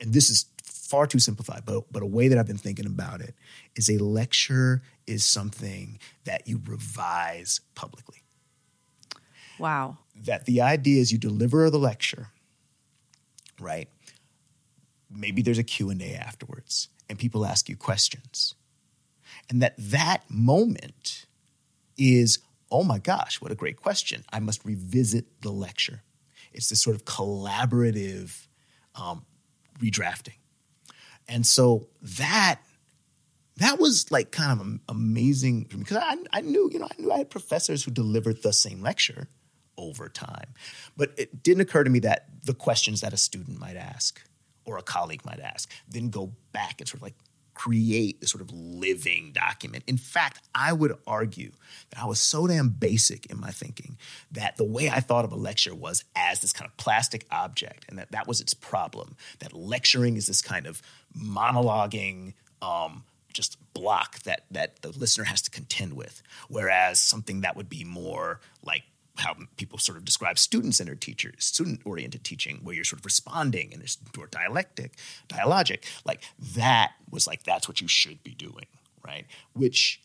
and this is far too simplified, but but a way that I've been thinking about it is a lecture is something that you revise publicly. Wow. That the idea is you deliver the lecture right? Maybe there's a q&a afterwards and people ask you questions. And that that moment is oh my gosh what a great question. I must revisit the lecture. It's this sort of collaborative um, redrafting and so that that was like kind of amazing because I, I knew you know i knew i had professors who delivered the same lecture over time. But it didn't occur to me that the questions that a student might ask or a colleague might ask then go back and sort of like create this sort of living document in fact i would argue that i was so damn basic in my thinking that the way i thought of a lecture was as this kind of plastic object and that that was its problem that lecturing is this kind of monologuing um, just block that that the listener has to contend with. Whereas something that would be more like how people sort of describe student-centered teachers, student-oriented teaching, where you're sort of responding and there's more dialectic, dialogic, like that was like that's what you should be doing, right? Which,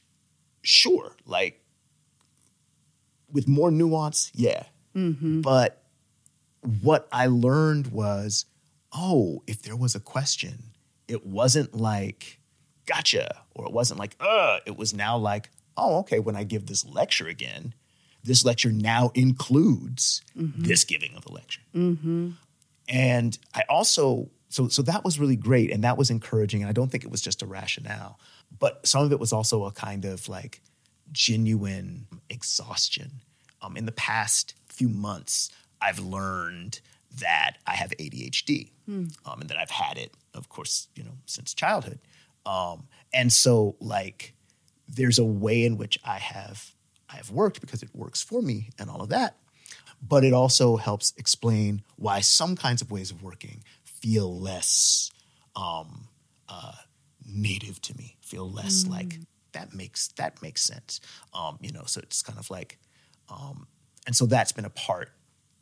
sure, like with more nuance, yeah. But what I learned was, oh, if there was a question, it wasn't like, gotcha, or it wasn't like, uh, it was now like, oh, okay, when I give this lecture again, this lecture now includes this giving of the lecture. And I also, so so that was really great and that was encouraging. And I don't think it was just a rationale, but some of it was also a kind of like genuine exhaustion. Um, in the past few months, I've learned that I have ADHD, um, and that I've had it, of course, you know, since childhood. Um, and so, like, there's a way in which I have I have worked because it works for me and all of that. But it also helps explain why some kinds of ways of working feel less um, uh, native to me, feel less mm. like that makes that makes sense. Um, you know, so it's kind of like, um, and so that's been a part.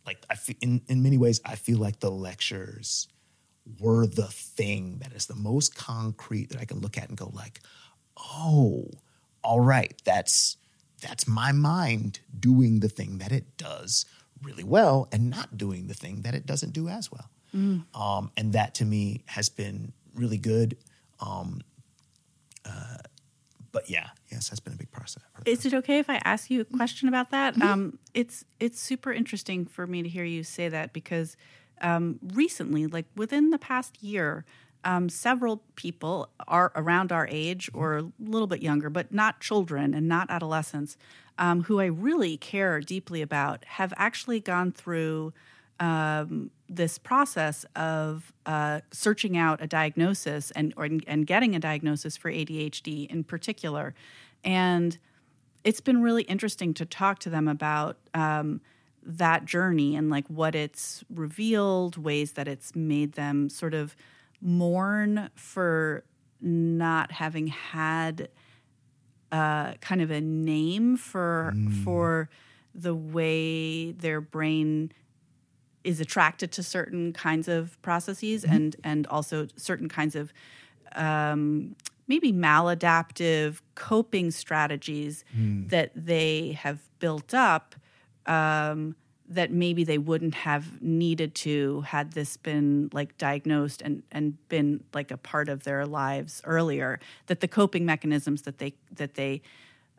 Like I feel, in in many ways, I feel like the lectures were the thing that is the most concrete that I can look at and go like, oh, all right, that's that's my mind doing the thing that it does really well and not doing the thing that it doesn't do as well. Mm. Um, and that to me has been really good. Um, uh, but yeah, yes, that's been a big process. Is it okay if I ask you a question about that? Mm-hmm. Um, it's it's super interesting for me to hear you say that because um, recently, like within the past year, um, several people are around our age or a little bit younger, but not children and not adolescents, um, who I really care deeply about, have actually gone through um, this process of uh, searching out a diagnosis and or, and getting a diagnosis for ADHD in particular, and it's been really interesting to talk to them about um, that journey and like what it's revealed, ways that it's made them sort of mourn for not having had uh, kind of a name for mm. for the way their brain is attracted to certain kinds of processes mm-hmm. and and also certain kinds of um, maybe maladaptive coping strategies mm. that they have built up um, that maybe they wouldn't have needed to had this been like diagnosed and and been like a part of their lives earlier that the coping mechanisms that they that they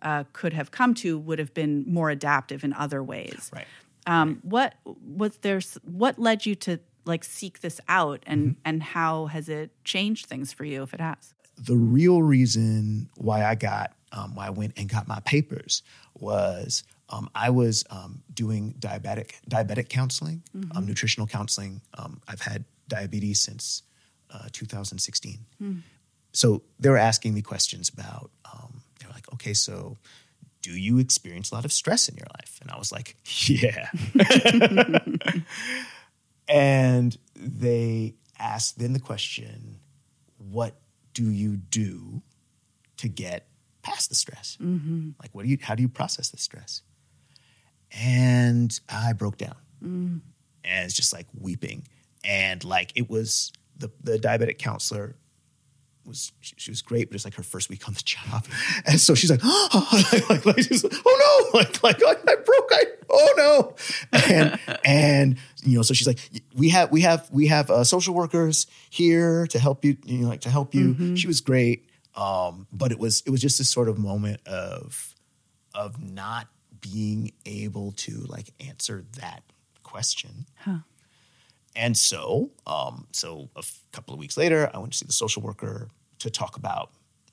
uh, could have come to would have been more adaptive in other ways. Right. Um, what was there what led you to like seek this out and mm-hmm. and how has it changed things for you if it has? The real reason why i got um, why i went and got my papers was um, I was um, doing diabetic diabetic counseling, mm-hmm. um, nutritional counseling. Um, I've had diabetes since uh, 2016. Mm. So they were asking me questions about. Um, they were like, "Okay, so do you experience a lot of stress in your life?" And I was like, "Yeah." and they asked then the question, "What do you do to get past the stress? Mm-hmm. Like, what do you? How do you process the stress?" And I broke down. Mm. And it's just like weeping. And like it was the, the diabetic counselor was she, she, was great, but it's like her first week on the job, and so she's like, oh, like, like, she's like oh no, like, like I broke, I, oh no, and and you know, so she's like, we have we have we have uh, social workers here to help you, you know, like to help you. Mm-hmm. She was great, um, but it was it was just this sort of moment of of not being able to like answer that question. Huh. And so, um, so a f- couple of weeks later, I went to see the social worker to talk about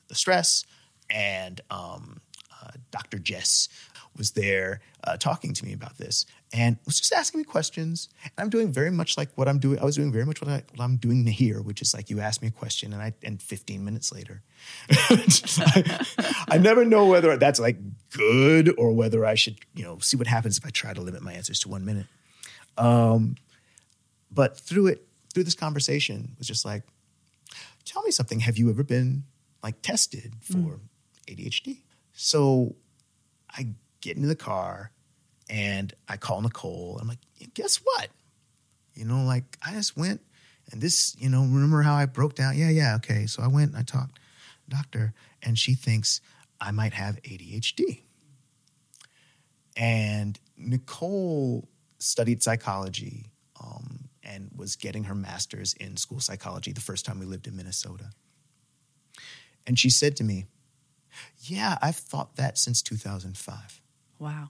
the stress, and um, uh, Dr. Jess was there uh, talking to me about this and was just asking me questions. And I'm doing very much like what I'm doing. I was doing very much what, I, am doing here, which is like you ask me a question and I and 15 minutes later, I, I never know whether that's like good or whether I should you know see what happens if I try to limit my answers to one minute. Um, but through it, through this conversation, was just like, tell me something. Have you ever been like tested for mm. ADHD? So I get into the car and I call Nicole. I'm like, guess what? You know, like I just went and this, you know, remember how I broke down? Yeah, yeah, okay. So I went and I talked doctor and she thinks I might have ADHD. And Nicole studied psychology um, and was getting her master's in school psychology the first time we lived in Minnesota. And she said to me, Yeah, I've thought that since 2005. Wow.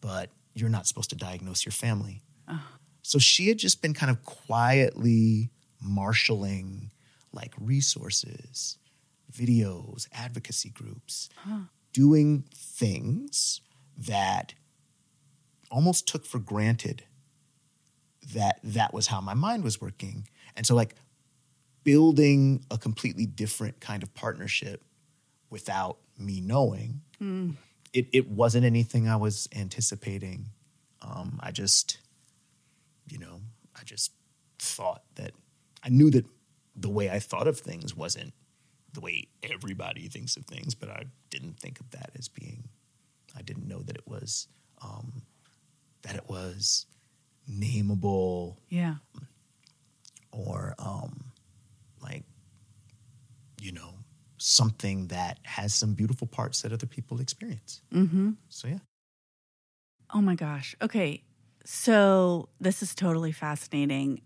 But you're not supposed to diagnose your family. Oh. So she had just been kind of quietly marshaling like resources, videos, advocacy groups, huh. doing things that almost took for granted that that was how my mind was working. And so, like, building a completely different kind of partnership without me knowing. Hmm. It it wasn't anything I was anticipating. Um, I just, you know, I just thought that I knew that the way I thought of things wasn't the way everybody thinks of things, but I didn't think of that as being. I didn't know that it was um, that it was nameable Yeah. or um, like you know something that has some beautiful parts that other people experience. Mm-hmm. So yeah. Oh my gosh. Okay. So this is totally fascinating.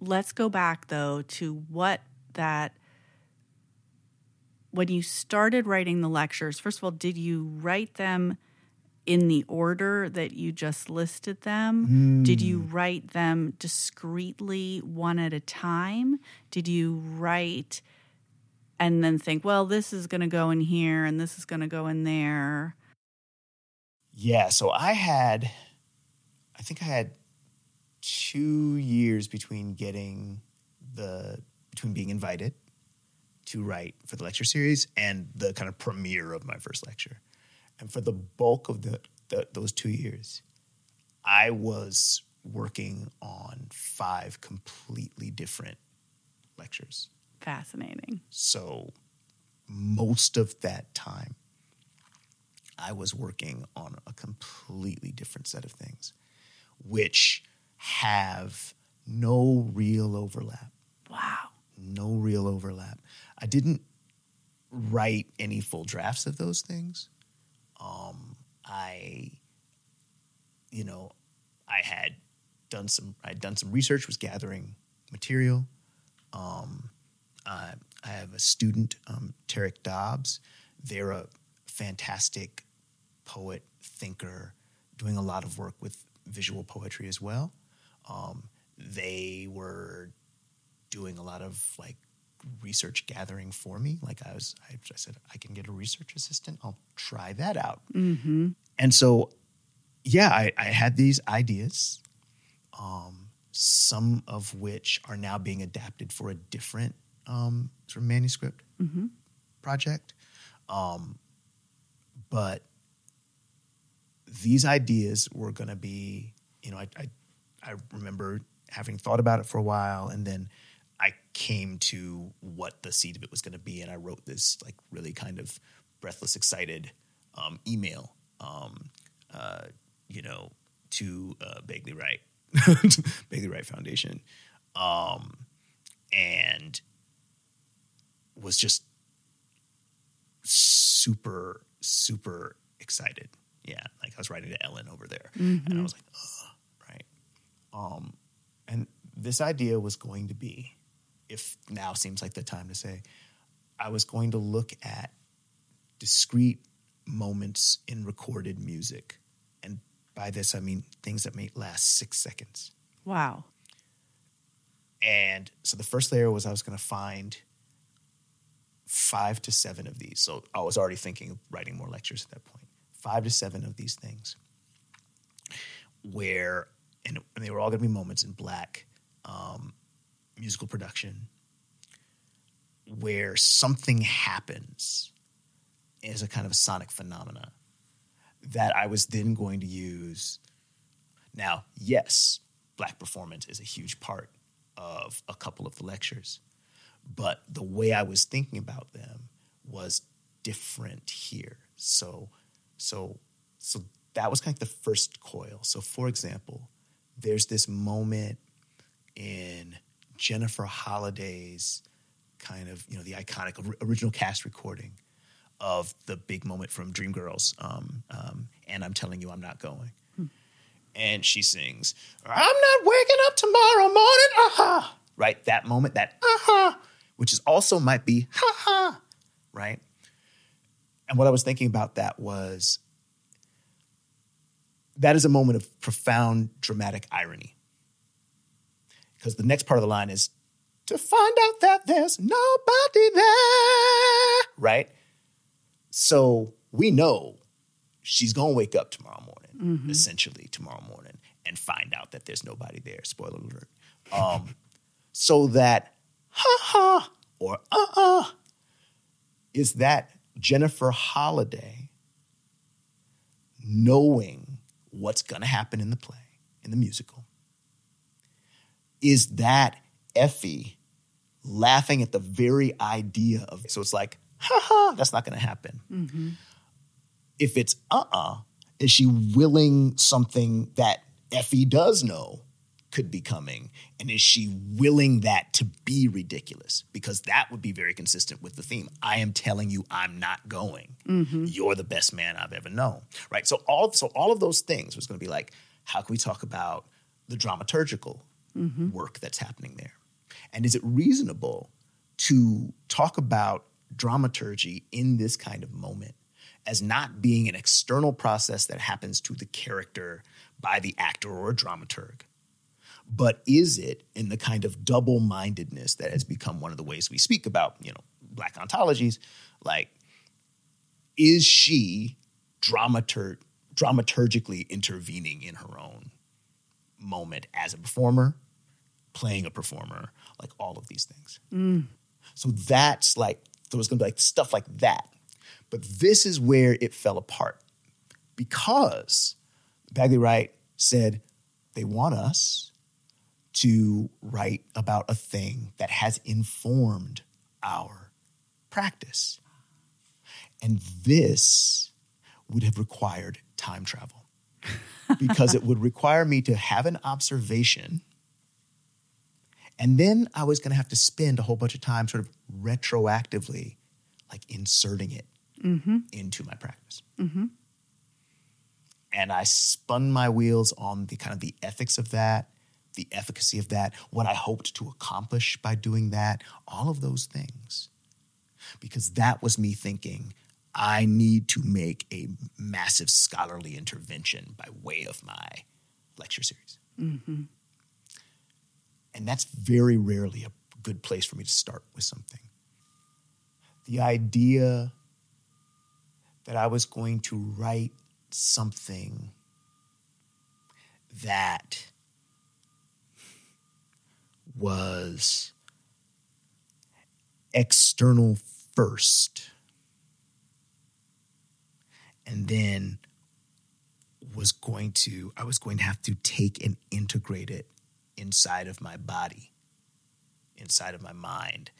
Let's go back though to what that when you started writing the lectures, first of all, did you write them in the order that you just listed them? Did you write them discreetly one at a time? Did you write and then think, well, this is going to go in here and this is going to go in there? Yeah, so I had, I think I had two years between getting the, between being invited to write for the lecture series and the kind of premiere of my first lecture. And for the bulk of the, the those two years, I was working on five completely different lectures. Fascinating. So most of that time, I was working on a completely different set of things, which have no real overlap. Wow. No real overlap. I didn't write any full drafts of those things. Um, I, you know, I had done some. I had done some research, was gathering material. Um, uh, I have a student, um, Tarik Dobbs. They're a fantastic poet, thinker, doing a lot of work with visual poetry as well. Um, they were doing a lot of like research gathering for me. Like I was, I, I said, I can get a research assistant. I'll try that out. Mm-hmm. And so, yeah, I, I had these ideas, um, some of which are now being adapted for a different um, sort of manuscript Mm-hmm. project. Um, but these ideas were going to be, you know, I, I, I remember having thought about it for a while, and then I came to what the seed of it was going to be, and I wrote this like really kind of breathless, excited um, email, um, uh, you know, to uh, Bagley Wright, Bagley Wright Foundation, um, and was just super, super excited. Yeah, like I was writing to Ellen over there, and I was like, Ugh, right. Um, and this idea was going to be, if now seems like the time to say, I was going to look at discrete moments in recorded music. And by this, I mean things that may last six seconds. Wow. And so the first layer was I was going to find five to seven of these. So I was already thinking of writing more lectures at that point. Five to seven of these things where, and, and they were all going to be moments in black um, musical production where something happens as a kind of a sonic phenomena that I was then going to use. Now, yes, black performance is a huge part of a couple of the lectures, but the way I was thinking about them was different here. So, so, so that was kind of the first coil. So, for example, there's this moment in Jennifer Holliday's kind of, you know, the iconic original cast recording of the big moment from Dreamgirls, um, um, and I'm telling you, I'm not going. And she sings, "I'm not waking up tomorrow morning." Aha! Right, that moment, that aha, which is also might be ha ha, right? And what I was thinking about that was that is a moment of profound dramatic irony. Because the next part of the line is to find out that there's nobody there, right? So we know she's gonna wake up tomorrow morning, essentially tomorrow morning, and find out that there's nobody there. Spoiler alert. Um, so that ha ha or uh uh is that Jennifer Holliday knowing what's going to happen in the play, in the musical, is that Effie laughing at the very idea of it. So it's like, ha ha, that's not going to happen. If it's uh uh is she willing something that Effie does know could be coming? And is she willing that to be ridiculous? Because that would be very consistent with the theme. I am telling you I'm not going. Mm-hmm. You're the best man I've ever known. Right. So all so all of those things was going to be like, how can we talk about the dramaturgical mm-hmm. work that's happening there? And is it reasonable to talk about dramaturgy in this kind of moment as not being an external process that happens to the character by the actor or a dramaturg? But is it in the kind of double mindedness that has become one of the ways we speak about, you know, black ontologies? Like, is she dramaturg- dramaturgically intervening in her own moment as a performer, playing a performer, like all of these things? Mm. So that's like, there was gonna be like stuff like that. But this is where it fell apart because Bagley Wright said they want us to write about a thing that has informed our practice. And this would have required time travel because it would require me to have an observation. And then I was going to have to spend a whole bunch of time sort of retroactively, like inserting it mm-hmm. into my practice. Mm-hmm. And I spun my wheels on the kind of the ethics of that, the efficacy of that, what I hoped to accomplish by doing that, all of those things. Because that was me thinking, I need to make a massive scholarly intervention by way of my lecture series. Mm-hmm. And that's very rarely a good place for me to start with something. The idea that I was going to write something that was external first and then was going to I was going to have to take and integrate it inside of my body inside of my mind.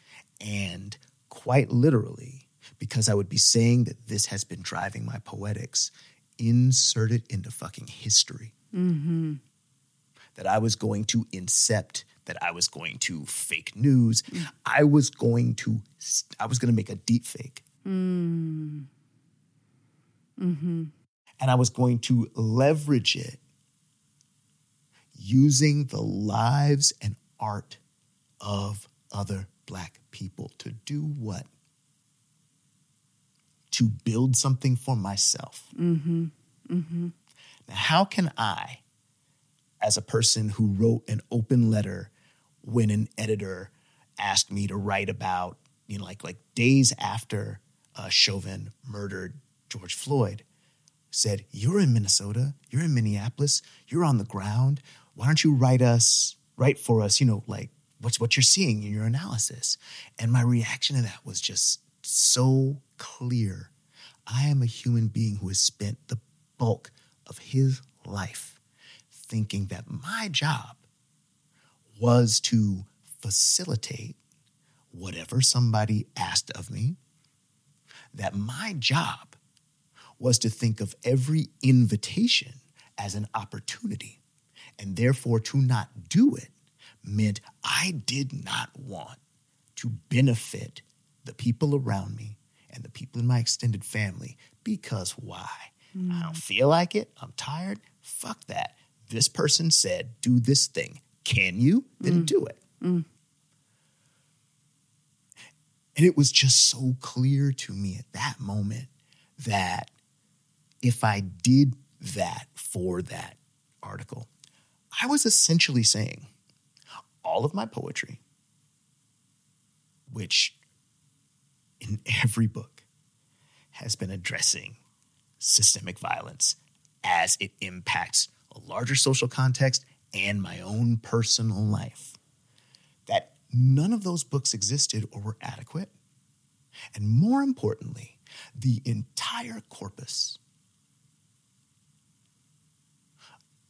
And quite literally because I would be saying that this has been driving my poetics insert it into fucking history. Mm-hmm. That I was going to incept, that I was going to fake news. I was going to, I was going to make a deep fake. Mm-hmm. And I was going to leverage it using the lives and art of other Black people to do what? To build something for myself. Mm-hmm. Mm-hmm. Now, how can I, as a person who wrote an open letter when an editor asked me to write about, you know, like like days after uh, Chauvin murdered George Floyd, said, "You're in Minnesota, you're in Minneapolis, you're on the ground. Why don't you write us, write for us? You know, like what's what you're seeing in your analysis?" And my reaction to that was just so clear. I am a human being who has spent the bulk of his life thinking that my job was to facilitate whatever somebody asked of me, that my job was to think of every invitation as an opportunity, and therefore to not do it meant I did not want to benefit the people around me and the people in my extended family because why? I don't mm. feel like it. I'm tired. Fuck that. This person said, do this thing. Can you? Then mm. do it. Mm. And it was just so clear to me at that moment that if I did that for that article, I was essentially saying all of my poetry, which in every book has been addressing systemic violence as it impacts a larger social context and my own personal life. That none of those books existed or were adequate. And more importantly, the entire corpus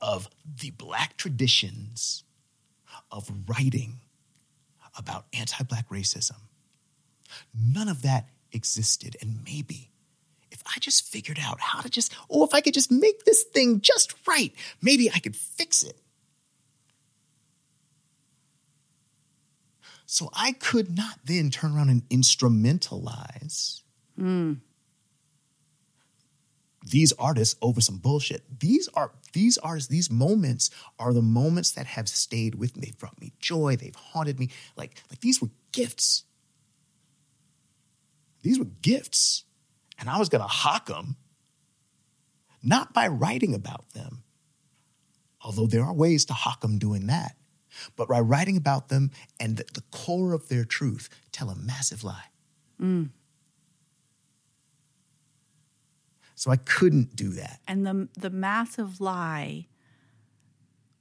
of the Black traditions of writing about anti Black racism, none of that existed. And maybe if I just figured out how to just, oh, if I could just make this thing just right, maybe I could fix it. So I could not then turn around and instrumentalize hmm. these artists over some bullshit. These are these artists, these moments are the moments that have stayed with me. They've brought me joy. They've haunted me. Like, like these were gifts. These were gifts. And I was gonna hawk them, not by writing about them, although there are ways to hawk them doing that, but by writing about them and the, the core of their truth tell a massive lie. Mm. So I couldn't do that. And the the massive lie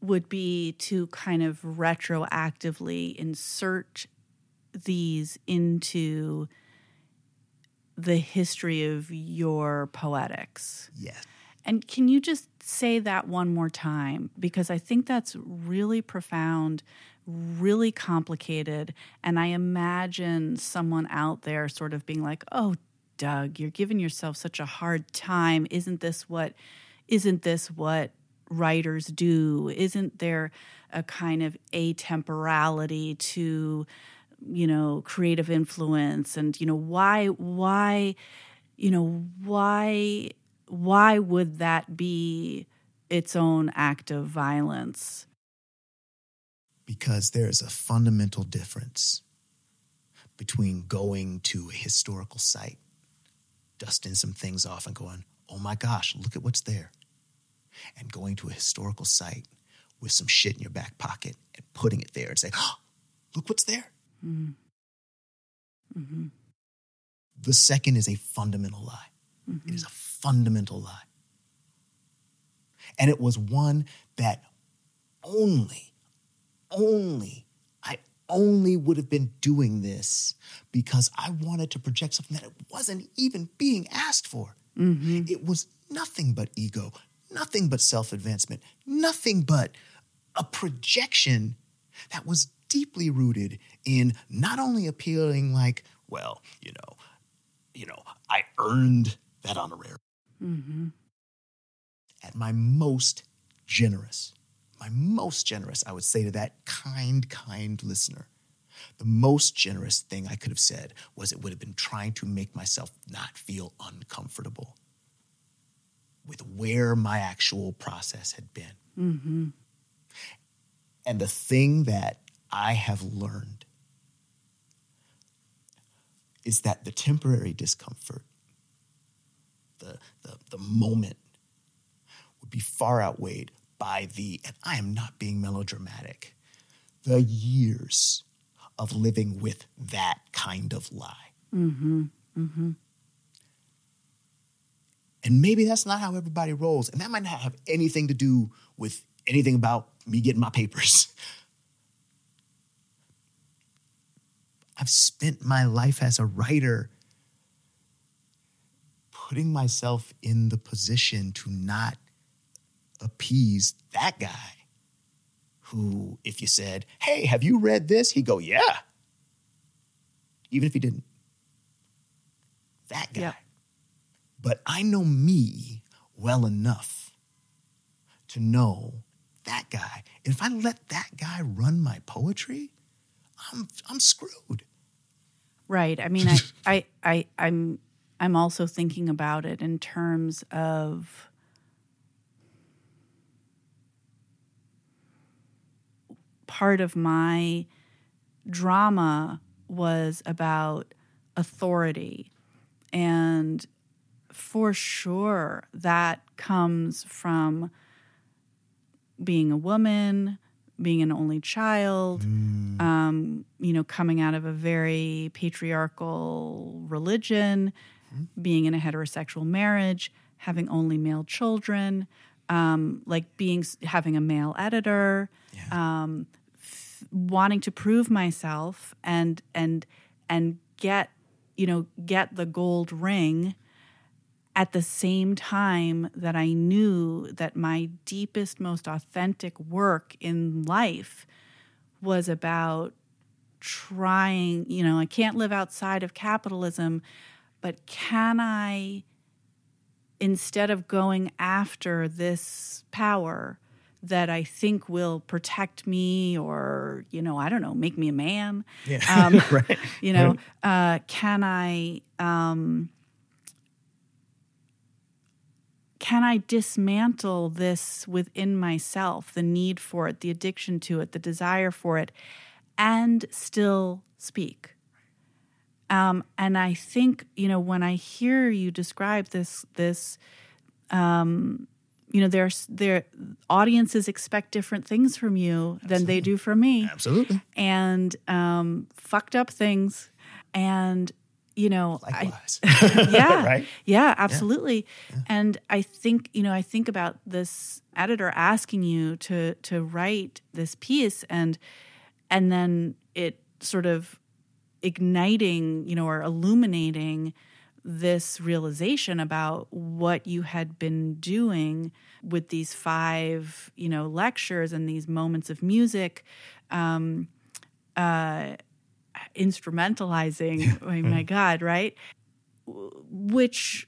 would be to kind of retroactively insert these into the history of your poetics. Yes. And can you just say that one more time? Because I think that's really profound, really complicated. And I imagine someone out there sort of being like, oh, Doug, you're giving yourself such a hard time. Isn't this what isn't this what writers do? Isn't there a kind of atemporality to, you know, creative influence? And, you know, why why, you know, why why would that be its own act of violence? because there is a fundamental difference between going to a historical site, dusting some things off, and going, oh my gosh, look at what's there, and going to a historical site with some shit in your back pocket and putting it there and saying, oh, look what's there. Mm-hmm. Mm-hmm. The second is a fundamental lie. It is mm-hmm. a fundamental lie. And it was one that only only, I only would have been doing this because I wanted to project something that it wasn't even being asked for. Mm-hmm. It was nothing but ego, nothing but self advancement, nothing but a projection that was deeply rooted in not only appealing like, well, you know, you know, I earned that honorarium. Mm-hmm. At my most generous, my most generous, I would say to that kind, kind listener, the most generous thing I could have said was it would have been trying to make myself not feel uncomfortable with where my actual process had been. Mm-hmm. And the thing that I have learned is that the temporary discomfort, the, the, the moment, would be far outweighed by the, and I am not being melodramatic, the years of living with that kind of lie. Mm-hmm, mm-hmm. And maybe that's not how everybody rolls. And that might not have anything to do with anything about me getting my papers. I've spent my life as a writer putting myself in the position to not appease that guy who, if you said, Hey, have you read this? He'd go, Yeah. Even if he didn't. That guy. Yep. But I know me well enough to know that guy. And if I let that guy run my poetry, I'm I'm screwed. Right. I mean, I, I, I, I'm, I'm also thinking about it in terms of part of my drama was about authority. And for sure, that comes from being a woman, being an only child, um, you know, coming out of a very patriarchal religion, being in a heterosexual marriage, having only male children, um, like being having a male editor, um, f- wanting to prove myself and and and get you know, get the gold ring at the same time that I knew that my deepest, most authentic work in life was about trying, you know, I can't live outside of capitalism, but can I, instead of going after this power that I think will protect me or, you know, I don't know, make me a man, Yeah. um, right. you know, uh, can I, um, can I dismantle this within myself, the need for it, the addiction to it, the desire for it, and still speak? Um, and I think you know when I hear you describe this, this, um, you know, there's their audiences expect different things from you than they do from me. Absolutely. and um, fucked up things, and you know, I, yeah, Right? yeah, absolutely. And I think you know, I think about this editor asking you to to write this piece, and and then it sort of igniting, you know, or illuminating this realization about what you had been doing with these five, you know, lectures and these moments of music. Um, uh, instrumentalizing oh my god right which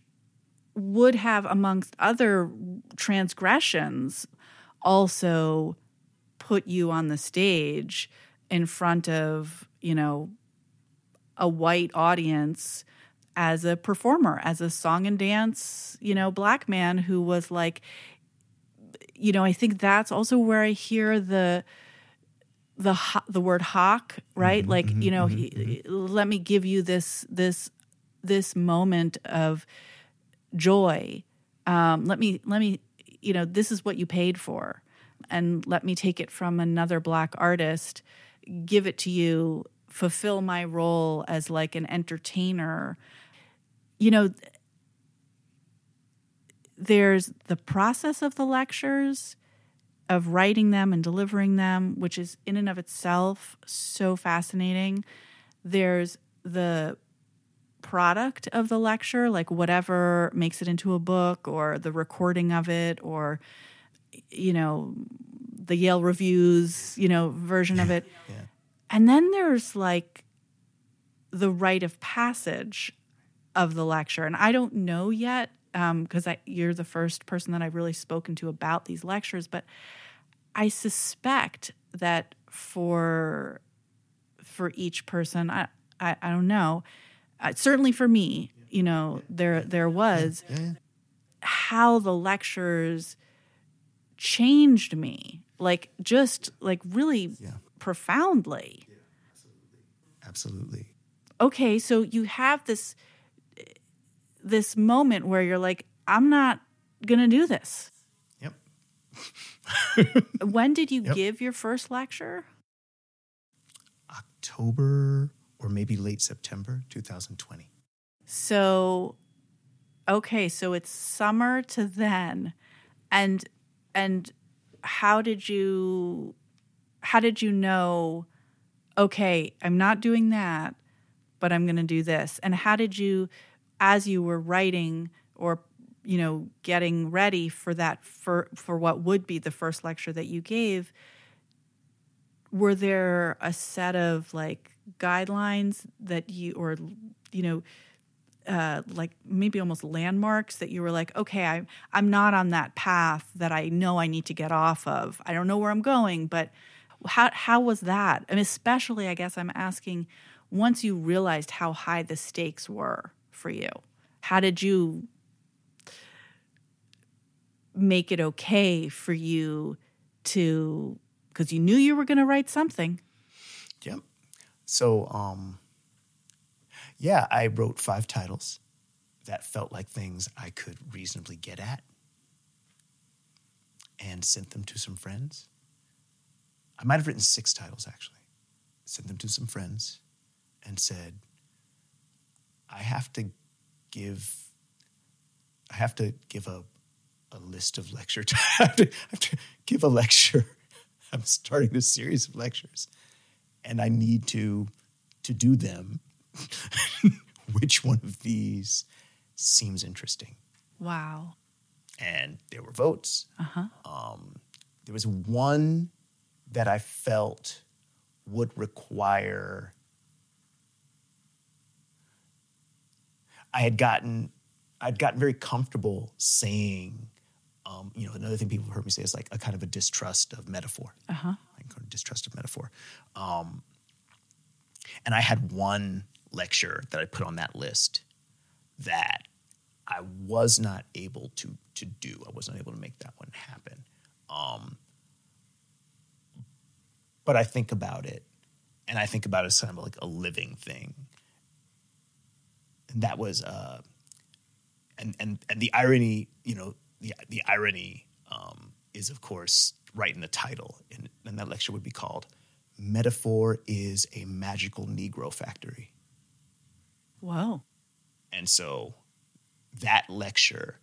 would have amongst other transgressions also put you on the stage in front of you know a white audience as a performer as a song and dance you know black man who was like you know i think that's also where i hear the the ho- the word hawk right? Mm-hmm, like you mm-hmm, know mm-hmm, he, let me give you this this this moment of joy. Um let me let me you know this is what you paid for and let me take it from another black artist give it to you fulfill my role as like an entertainer you know there's the process of the lectures of writing them and delivering them, which is in and of itself so fascinating. There's the product of the lecture, like whatever makes it into a book or the recording of it or, you know, the Yale Reviews, you know, version of it. And then there's like the rite of passage of the lecture. And I don't know yet because I you're the first person that I've really spoken to about these lectures, but I suspect that for for each person, I I, I don't know. Uh, certainly for me, you know, there there was how the lectures changed me, like just like really profoundly. yeah, Absolutely. okay so you have this this moment where you're like i'm not gonna do this Yep. when did you Yep. give your first lecture October or maybe late September 2020. so okay so it's summer to then and and how did you how did you know okay i'm not doing that but i'm going to do this and how did you as you were writing or you know getting ready for that for for what would be the first lecture that you gave were there a set of like guidelines that you or you know uh, like maybe almost landmarks that you were like, okay, I'm I'm not on that path that I know I need to get off of. I don't know where I'm going, but how how was that? And especially, I guess I'm asking, once you realized how high the stakes were for you, how did you make it okay for you to because you knew you were going to write something Yep. So, um, yeah, I wrote five titles that felt like things I could reasonably get at and sent them to some friends. I might have written six titles actually. Sent them to some friends and said, I have to give I have to give a a list of lecture I have to, I have to give a lecture. I'm starting this series of lectures and I need to to do them which one of these seems interesting. Wow. And there were votes. Uh-huh. Um, there was one that I felt would require. I had gotten, I'd gotten very comfortable saying, um, you know, another thing people have heard me say is like a kind of a distrust of metaphor. Uh-huh. Like kind of distrust of metaphor. Um, and I had one lecture that I put on that list that I was not able to to do. I wasn't able to make that one happen. Um, but I think about it, and I think about it as kind of like a living thing. And that was, uh, and and and the irony, you know, the the irony um, is of course right in the title, and, and that lecture would be called "Metaphor is a Magical Negro Factory." Wow! And so that lecture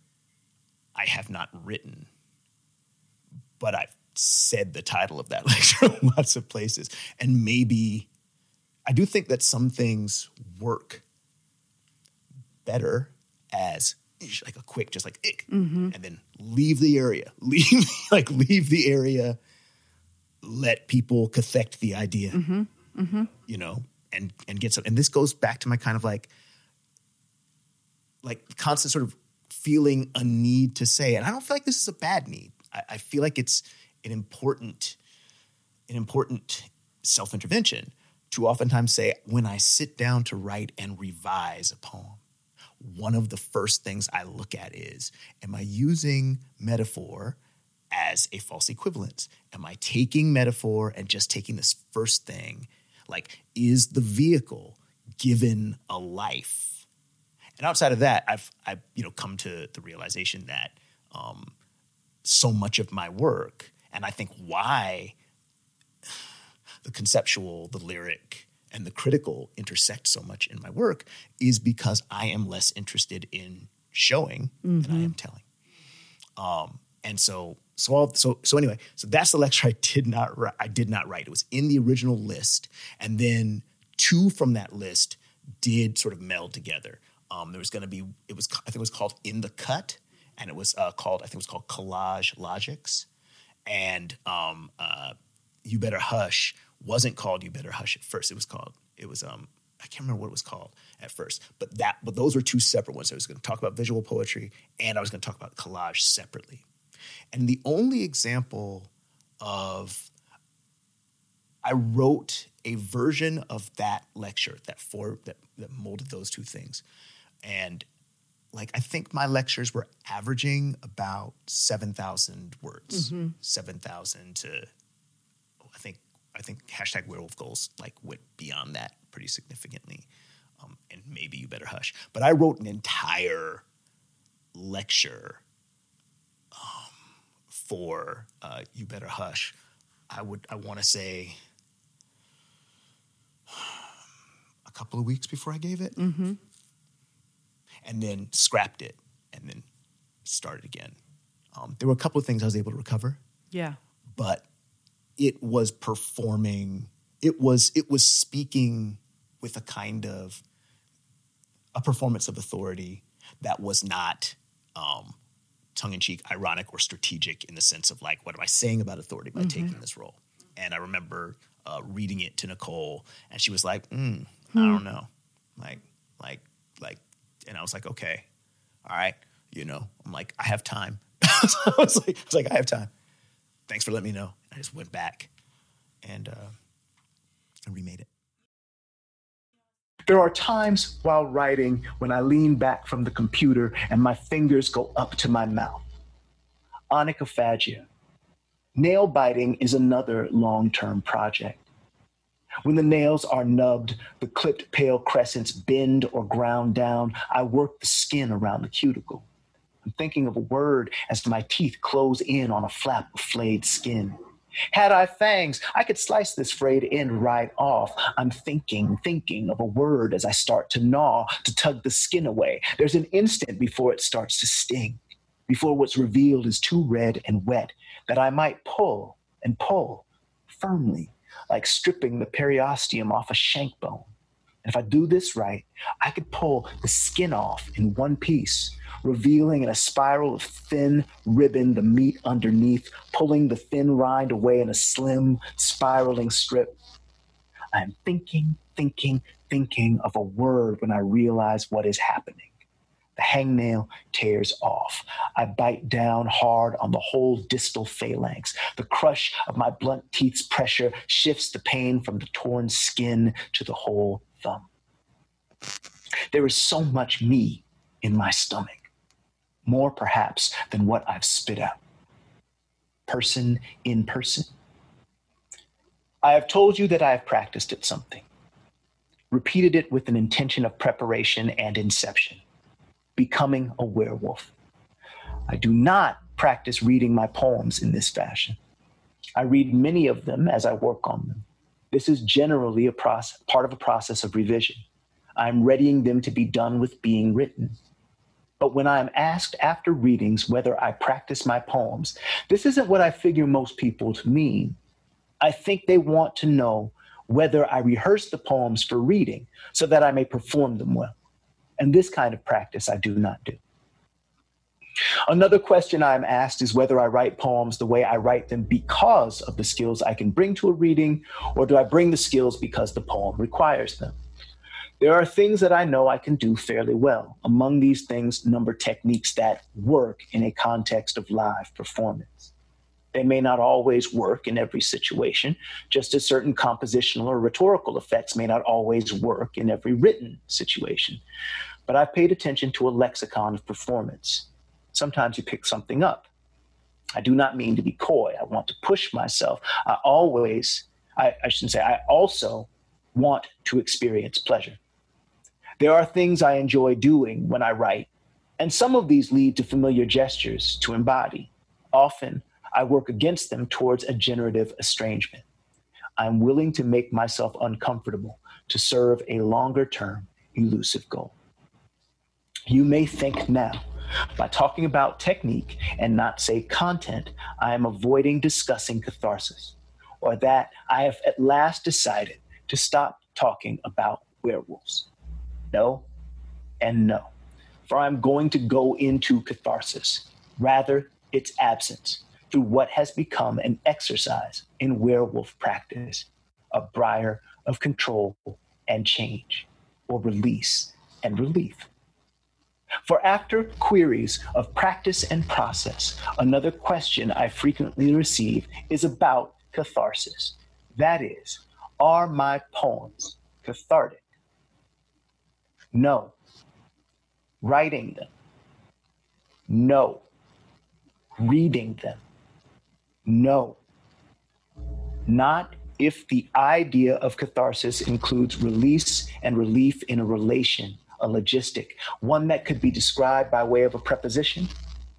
I have not written, but I've said the title of that lecture in lots of places. And maybe I do think that some things work better as like a quick, just like ick, mm-hmm. and then leave the area, leave like leave the area, let people cathect the idea, mm-hmm. Mm-hmm. you know, and and get some. And this goes back to my kind of like like constant sort of feeling a need to say, and I don't feel like this is a bad need. I, I feel like it's an important, an important self intervention to oftentimes say, when I sit down to write and revise a poem, one of the first things I look at is, am I using metaphor as a false equivalence? Am I taking metaphor and just taking this first thing? Like, is the vehicle given a life? And outside of that, I've I've you know come to the realization that um, so much of my work, and I think why the conceptual, the lyric, and the critical intersect so much in my work is because I am less interested in showing than I am telling. Um, and so so all, so so anyway, so that's the lecture I did not write. I did not write. It was in the original list, and then two from that list did sort of meld together. Um, there was going to be it was I think it was called in the cut, and it was uh, called I think it was called collage logics, and um, uh, you better hush wasn't called you better hush at first. It was called it was um I can't remember what it was called at first, but that but those were two separate ones. I was going to talk about visual poetry and I was going to talk about collage separately. And the only example of I wrote a version of that lecture that for that, that molded those two things. And like I think my lectures were averaging about 7,000 words. 7,000 to I think I think hashtag werewolf goals like went beyond that pretty significantly. Um, and maybe you better hush. But I wrote an entire lecture um, for uh, you better hush. I would I want to say a couple of weeks before I gave it, mm-hmm. And then scrapped it, and then started again. Um, there were a couple of things I was able to recover. Yeah. but it was performing it was it was speaking with a kind of a performance of authority that was not um, tongue-in-cheek ironic or strategic in the sense of like what am i saying about authority by taking this role? And i remember uh, reading it to nicole and she was like mm, i don't know. Like like like and i was like okay all right you know i'm like i have time so I, was like, I was like i have time thanks for letting me know. I just went back and uh, and remade it. There are times while writing when I lean back from the computer and my fingers go up to my mouth. Onychophagia. Nail biting is another long term project. When the nails are nubbed, the clipped pale crescents bend or ground down, I work the skin around the cuticle. I'm thinking of a word as my teeth close in on a flap of flayed skin. Had I fangs, I could slice this frayed end right off. I'm thinking, thinking of a word as I start to gnaw, to tug the skin away. There's an instant before it starts to sting, before what's revealed is too red and wet, that I might pull and pull firmly, like stripping the periosteum off a shank bone. And if I do this right, I could pull the skin off in one piece, revealing in a spiral of thin ribbon the meat underneath, pulling the thin rind away in a slim, spiraling strip. I am thinking, thinking, thinking of a word when I realize what is happening. The hangnail tears off. I bite down hard on the whole distal phalanx. The crush of my blunt teeth's pressure shifts the pain from the torn skin to the whole thumb. There is so much me in my stomach, more perhaps than what I've spit out. Person in person. I have told you that I have practiced at something, repeated it with an intention of preparation and inception becoming a werewolf. I do not practice reading my poems in this fashion. I read many of them as I work on them. This is generally a process, part of a process of revision. I'm readying them to be done with being written. But when I'm asked after readings whether I practice my poems, this isn't what I figure most people to mean. I think they want to know whether I rehearse the poems for reading so that I may perform them well. And this kind of practice I do not do. Another question I'm asked is whether I write poems the way I write them because of the skills I can bring to a reading, or do I bring the skills because the poem requires them? There are things that I know I can do fairly well. Among these things, number techniques that work in a context of live performance. They may not always work in every situation, just as certain compositional or rhetorical effects may not always work in every written situation. But I've paid attention to a lexicon of performance. Sometimes you pick something up. I do not mean to be coy. I want to push myself. I always, I, I shouldn't say, I also want to experience pleasure. There are things I enjoy doing when I write, and some of these lead to familiar gestures to embody. Often, I work against them towards a generative estrangement. I'm willing to make myself uncomfortable to serve a longer term elusive goal. You may think now, by talking about technique and not say content, I am avoiding discussing catharsis, or that I have at last decided to stop talking about werewolves. No, and no, for I'm going to go into catharsis, rather, its absence through what has become an exercise in werewolf practice, a briar of control and change, or release and relief. For after queries of practice and process, another question I frequently receive is about catharsis. That is, are my poems cathartic? No. Writing them? No. Reading them? No. Not if the idea of catharsis includes release and relief in a relation, a logistic, one that could be described by way of a preposition.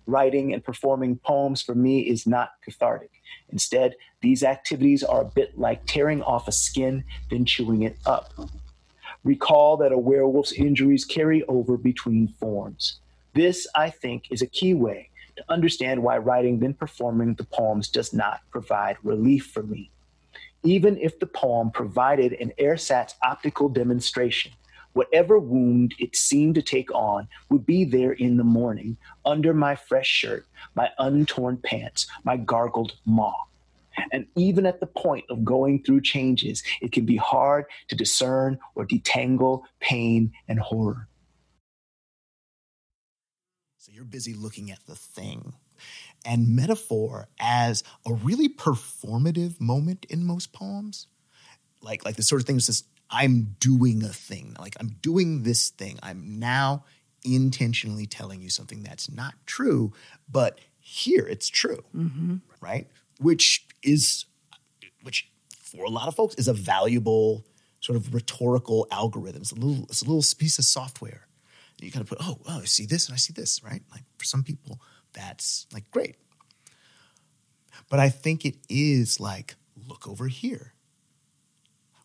Writing and performing poems for me is not cathartic. Instead, these activities are a bit like tearing off a skin, then chewing it up. Recall that a werewolf's injuries carry over between forms. This, I think, is a key way to understand why writing then performing the poems does not provide relief for me. Even if the poem provided an ersatz optical demonstration, whatever wound it seemed to take on would be there in the morning, under my fresh shirt, my untorn pants, my gargled maw. And even at the point of going through changes, it can be hard to discern or detangle pain and horror. So you're busy looking at the thing. And metaphor as a really performative moment in most poems, like like the sort of thing that says, I'm doing a thing, like I'm doing this thing. I'm now intentionally telling you something that's not true, but here it's true, mm-hmm. right? Which is, which for a lot of folks is a valuable sort of rhetorical algorithm. It's a little, it's a little piece of software you kind of put, oh, oh, I see this and I see this, right? Like for some people, that's like great. But I think it is like, look over here.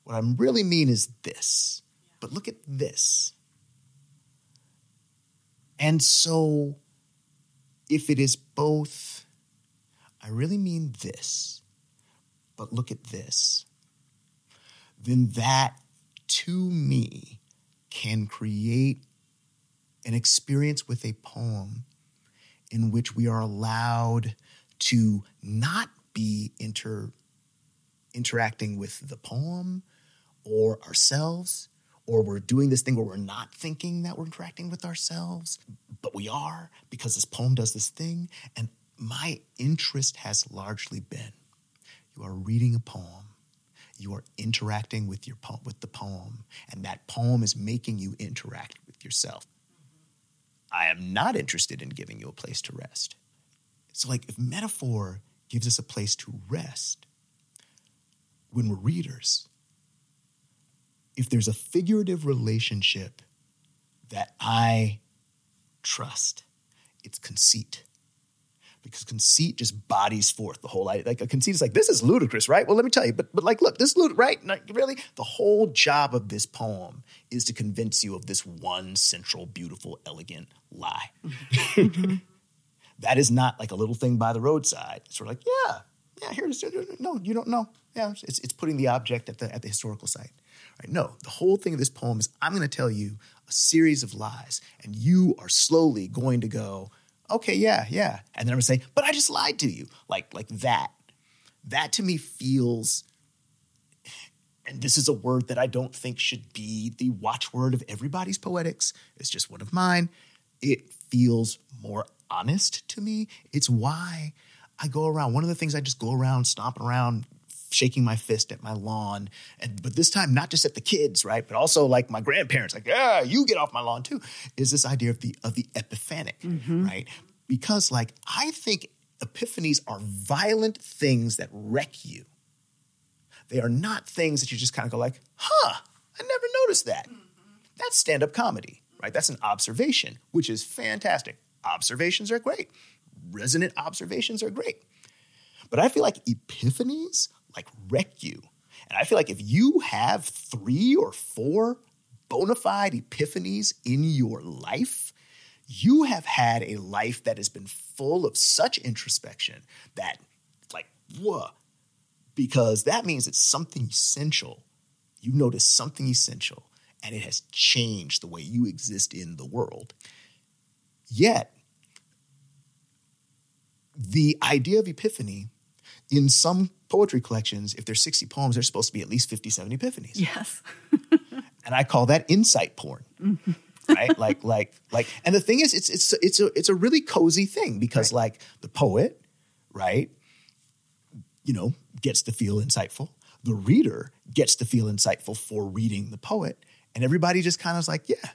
What I really mean is this, but look at this. And so, if it is both, I really mean this, but look at this, then that to me can create an experience with a poem in which we are allowed to not be inter interacting with the poem or ourselves or we're doing this thing where we're not thinking that we're interacting with ourselves but we are because this poem does this thing and my interest has largely been you are reading a poem you are interacting with your po- with the poem and that poem is making you interact with yourself i am not interested in giving you a place to rest. So like if metaphor gives us a place to rest when we're readers if there's a figurative relationship that i trust it's conceit because conceit just bodies forth the whole idea. Like a conceit is like, this is ludicrous, right? Well, let me tell you, but but like, look, this is ludicrous, right? Like, really, the whole job of this poem is to convince you of this one central, beautiful, elegant lie. Mm-hmm. that is not like a little thing by the roadside. It's sort of like, yeah, yeah, here it is. No, you don't know. Yeah, it's, it's putting the object at the at the historical site. Right? No, the whole thing of this poem is I'm going to tell you a series of lies, and you are slowly going to go, okay, yeah, yeah. And then I'm gonna say, but I just lied to you. Like, like that. That to me feels, and this is a word that I don't think should be the watchword of everybody's poetics. It's just one of mine. It feels more honest to me. It's why I go around. One of the things I just go around stomping around shaking my fist at my lawn. And but this time not just at the kids right but also like my grandparents like yeah you get off my lawn too is this idea of the of the epiphanic mm-hmm. right? Because like i think epiphanies are violent things that wreck you. They are not things that you just kind of go like huh i never noticed that. Mm-hmm. that's stand-up comedy right? That's an observation which is fantastic. Observations are great. Resonant observations are great. But I feel like epiphanies like wreck you. And I feel like if you have three or four bona fide epiphanies in your life, you have had a life that has been full of such introspection that, like, whoa, because that means it's something essential. You notice something essential, and it has changed the way you exist in the world. Yet, the idea of epiphany in some poetry collections, if there's 60 poems, there's supposed to be at least 57 epiphanies. Yes. and I call that insight porn. Mm-hmm. right? Like, like, like, and the thing is, it's it's it's a it's a really cozy thing because right. like the poet, right, you know, gets to feel insightful. The reader gets to feel insightful for reading the poet, and everybody just kind of is like, yeah,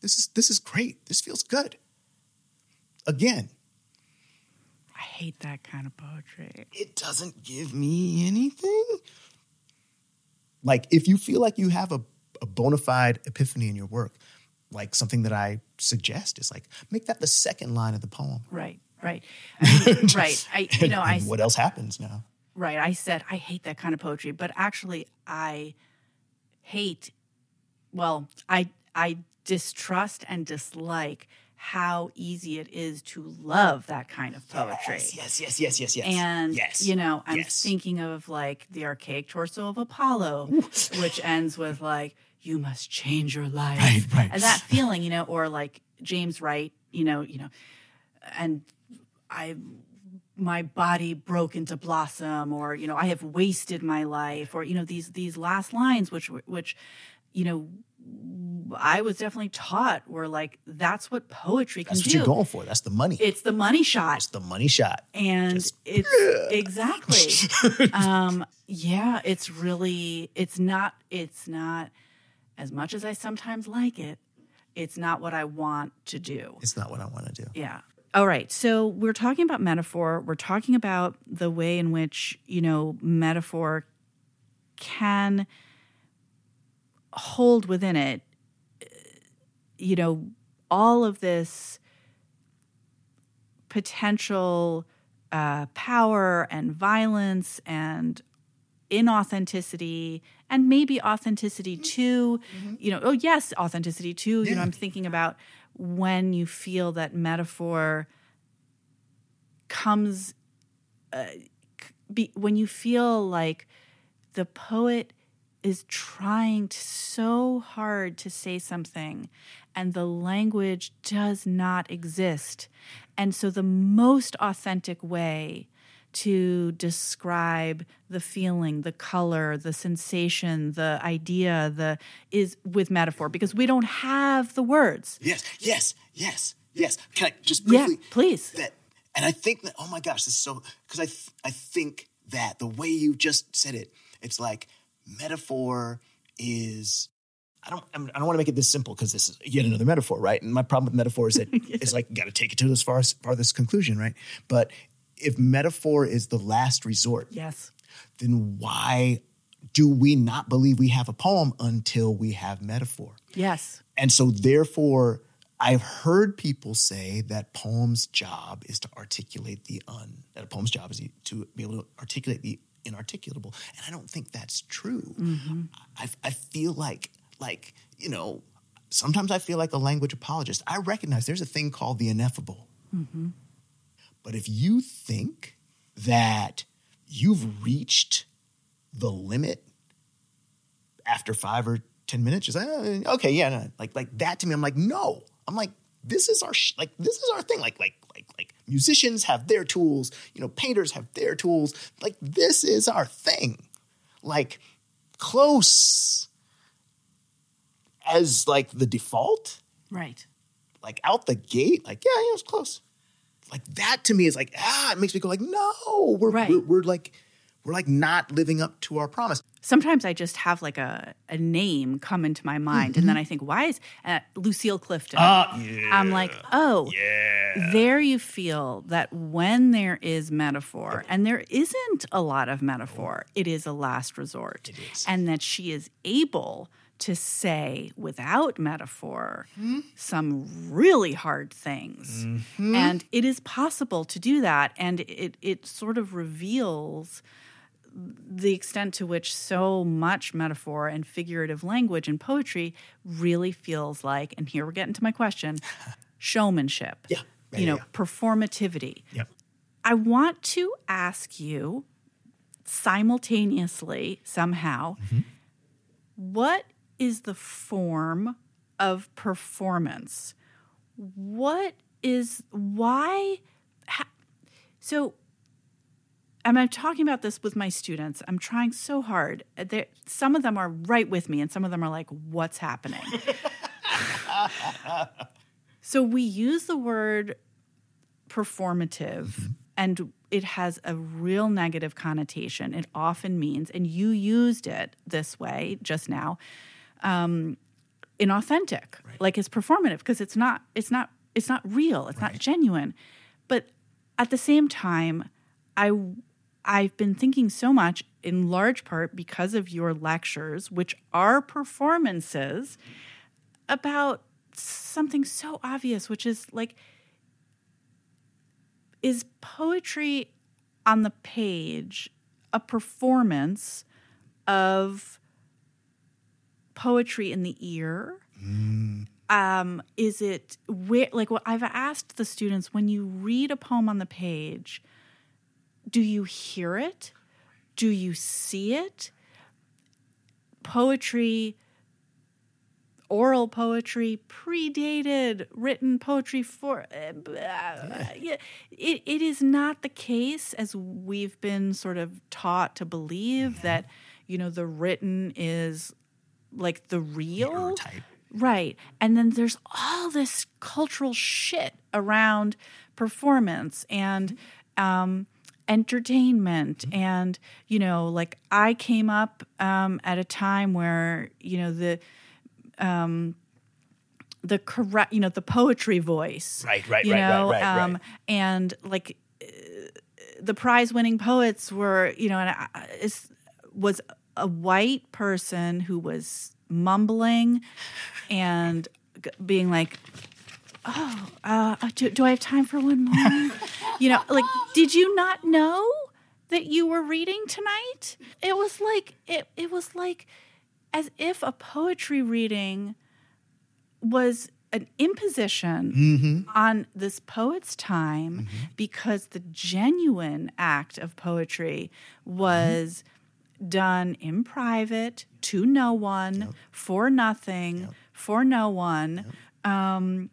this is this is great. This feels good. Again, hate that kind of poetry. It doesn't give me anything. Like, if you feel like you have a, a bona fide epiphany in your work, like something that I suggest is like make that the second line of the poem. Right, right, I right. I, you know, I. what else happens now? Right. I said I hate that kind of poetry, but actually, I hate. Well, I I distrust and dislike how easy it is to love that kind of poetry. Yes, yes, yes, yes, yes. And yes, you know, I'm yes. thinking of like the archaic torso of Apollo, which ends with like, you must change your life. Right, right. And that feeling, you know, or like James Wright, you know, you know, and I my body broke into blossom or you know i have wasted my life or you know these these last lines which which you know I was definitely taught were like that's what poetry can that's do. That's what you're going for. That's the money. It's the money shot. It's the money shot. And Just, it's yeah. exactly. um, yeah, it's really it's not it's not as much as I sometimes like it. It's not what I want to do. It's not what I want to do. Yeah. All right. So we're talking about metaphor. We're talking about the way in which, you know, metaphor can hold within it, you know, all of this potential uh, power and violence and inauthenticity and maybe authenticity too mm-hmm. you know oh yes authenticity too yeah. you know i'm thinking about when you feel that metaphor comes uh, be, when you feel like the poet is trying so hard to say something and the language does not exist. And so the most authentic way to describe the feeling, the color, the sensation, the idea, the is with metaphor because we don't have the words. Yes, yes, yes, yes. Can I just briefly? Yeah, please. That, and I think that. Oh my gosh, this is so. Because I, th- I think that the way you just said it, it's like metaphor is. I don't. I, don't want to make it this simple because this is yet another metaphor, right? And my problem with metaphor is that it's like you got to take it to this far as farthest conclusion, right? But if metaphor is the last resort, Yes. then why do we not believe we have a poem until we have metaphor? Yes. And so, therefore, I've heard people say that poem's job is to articulate the un, that a poem's job is to be able to articulate the inarticulable. And I don't think that's true. Mm-hmm. I, I feel like, like, you know, sometimes I feel like a language apologist. I recognize there's a thing called the ineffable. Mm-hmm. But if you think that you've reached the limit after five or ten minutes, just like, "Oh, okay, yeah, no. like like that to me. I'm like, no. I'm like, this is our sh- like this is our thing. Like like musicians have their tools, you know, painters have their tools. Like this is our thing. Like close as like the default, Right. like out the gate, like yeah, yeah, it's close. Like that to me is like ah, it makes me go like no, we're Right. we're, we're like we're like not living up to our promise. Sometimes I just have like a, a name come into my mind, and then mm-hmm. I think, why is uh, Lucille Clifton? Ah, I'm like, oh, there you feel that when there is metaphor, and there isn't a lot of metaphor, it is a last resort. And that she is able to say without metaphor mm-hmm. some really hard things. Mm-hmm. And it is possible to do that. And it, it sort of reveals the extent to which so much metaphor and figurative language and poetry really feels like, and here we're getting to my question showmanship. Yeah. You know, yeah. performativity. Yep. I want to ask you simultaneously, somehow, mm-hmm. what is the form of performance? What is, why? Ha, so, and I'm talking about this with my students. I'm trying so hard. They're, some of them are right with me, and some of them are like, what's happening? so we use the word performative and it has a real negative connotation. It often means, and you used it this way just now, um, inauthentic, like it's performative because it's not, it's not, it's not real. It's not genuine. But at the same time, I I've been thinking so much, in large part because of your lectures, which are performances, about something so obvious, which is like, is poetry on the page a performance of poetry in the ear? Um, is it where like what I've asked the students when you read a poem on the page, do you hear it? Do you see it? Poetry, oral poetry predated written poetry for. Uh, yeah. it, it is not the case, as we've been sort of taught to believe, that, you know, the written is like the real. type. Right. And then there's all this cultural shit around performance and um, entertainment. And, you know, like I came up um, at a time where, you know, the, um, the correct, you know, the poetry voice. Right, right, you right, right, know, right, right. um, And like uh, the prize winning poets were, you know, and I- is, was a white person who was mumbling and being like, "Oh, uh, do, do I have time for one more?" you know, like, did you not know that you were reading tonight? It was like it. It was like as if a poetry reading was an imposition on this poet's time because the genuine act of poetry was done in private to no one for nothing for no one um,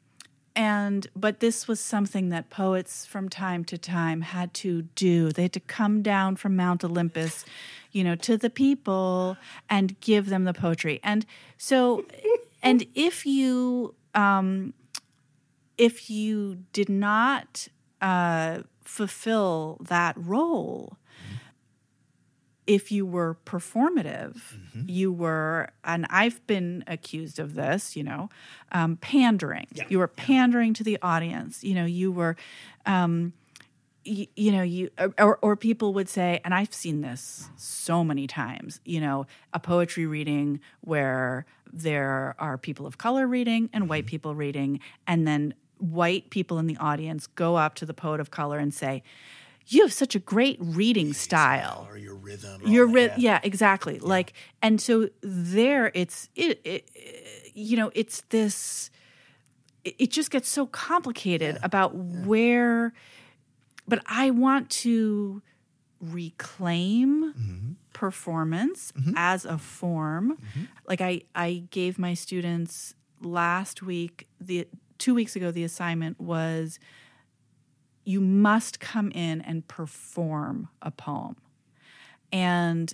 and but this was something that poets from time to time had to do. They had to come down from mount olympus you know to the people and give them the poetry. And so and if you um if you did not uh fulfill that role if you were performative, Mm-hmm. you were, and I've been accused of this, you know, um, pandering. You were pandering to the audience. You know, you were, um, you, you know, you or, or people would say, and I've seen this so many times. You know, a poetry reading where there are people of color reading and white people reading, and then white people in the audience go up to the poet of color and say, "You have such a great reading style." or your rhythm. your ri- yeah. exactly. Like and so there it's it, it you know it's this it, it just gets so complicated about where but i want to reclaim performance as a form. Like i i gave my students last week the two weeks ago the assignment was you must come in and perform a poem. And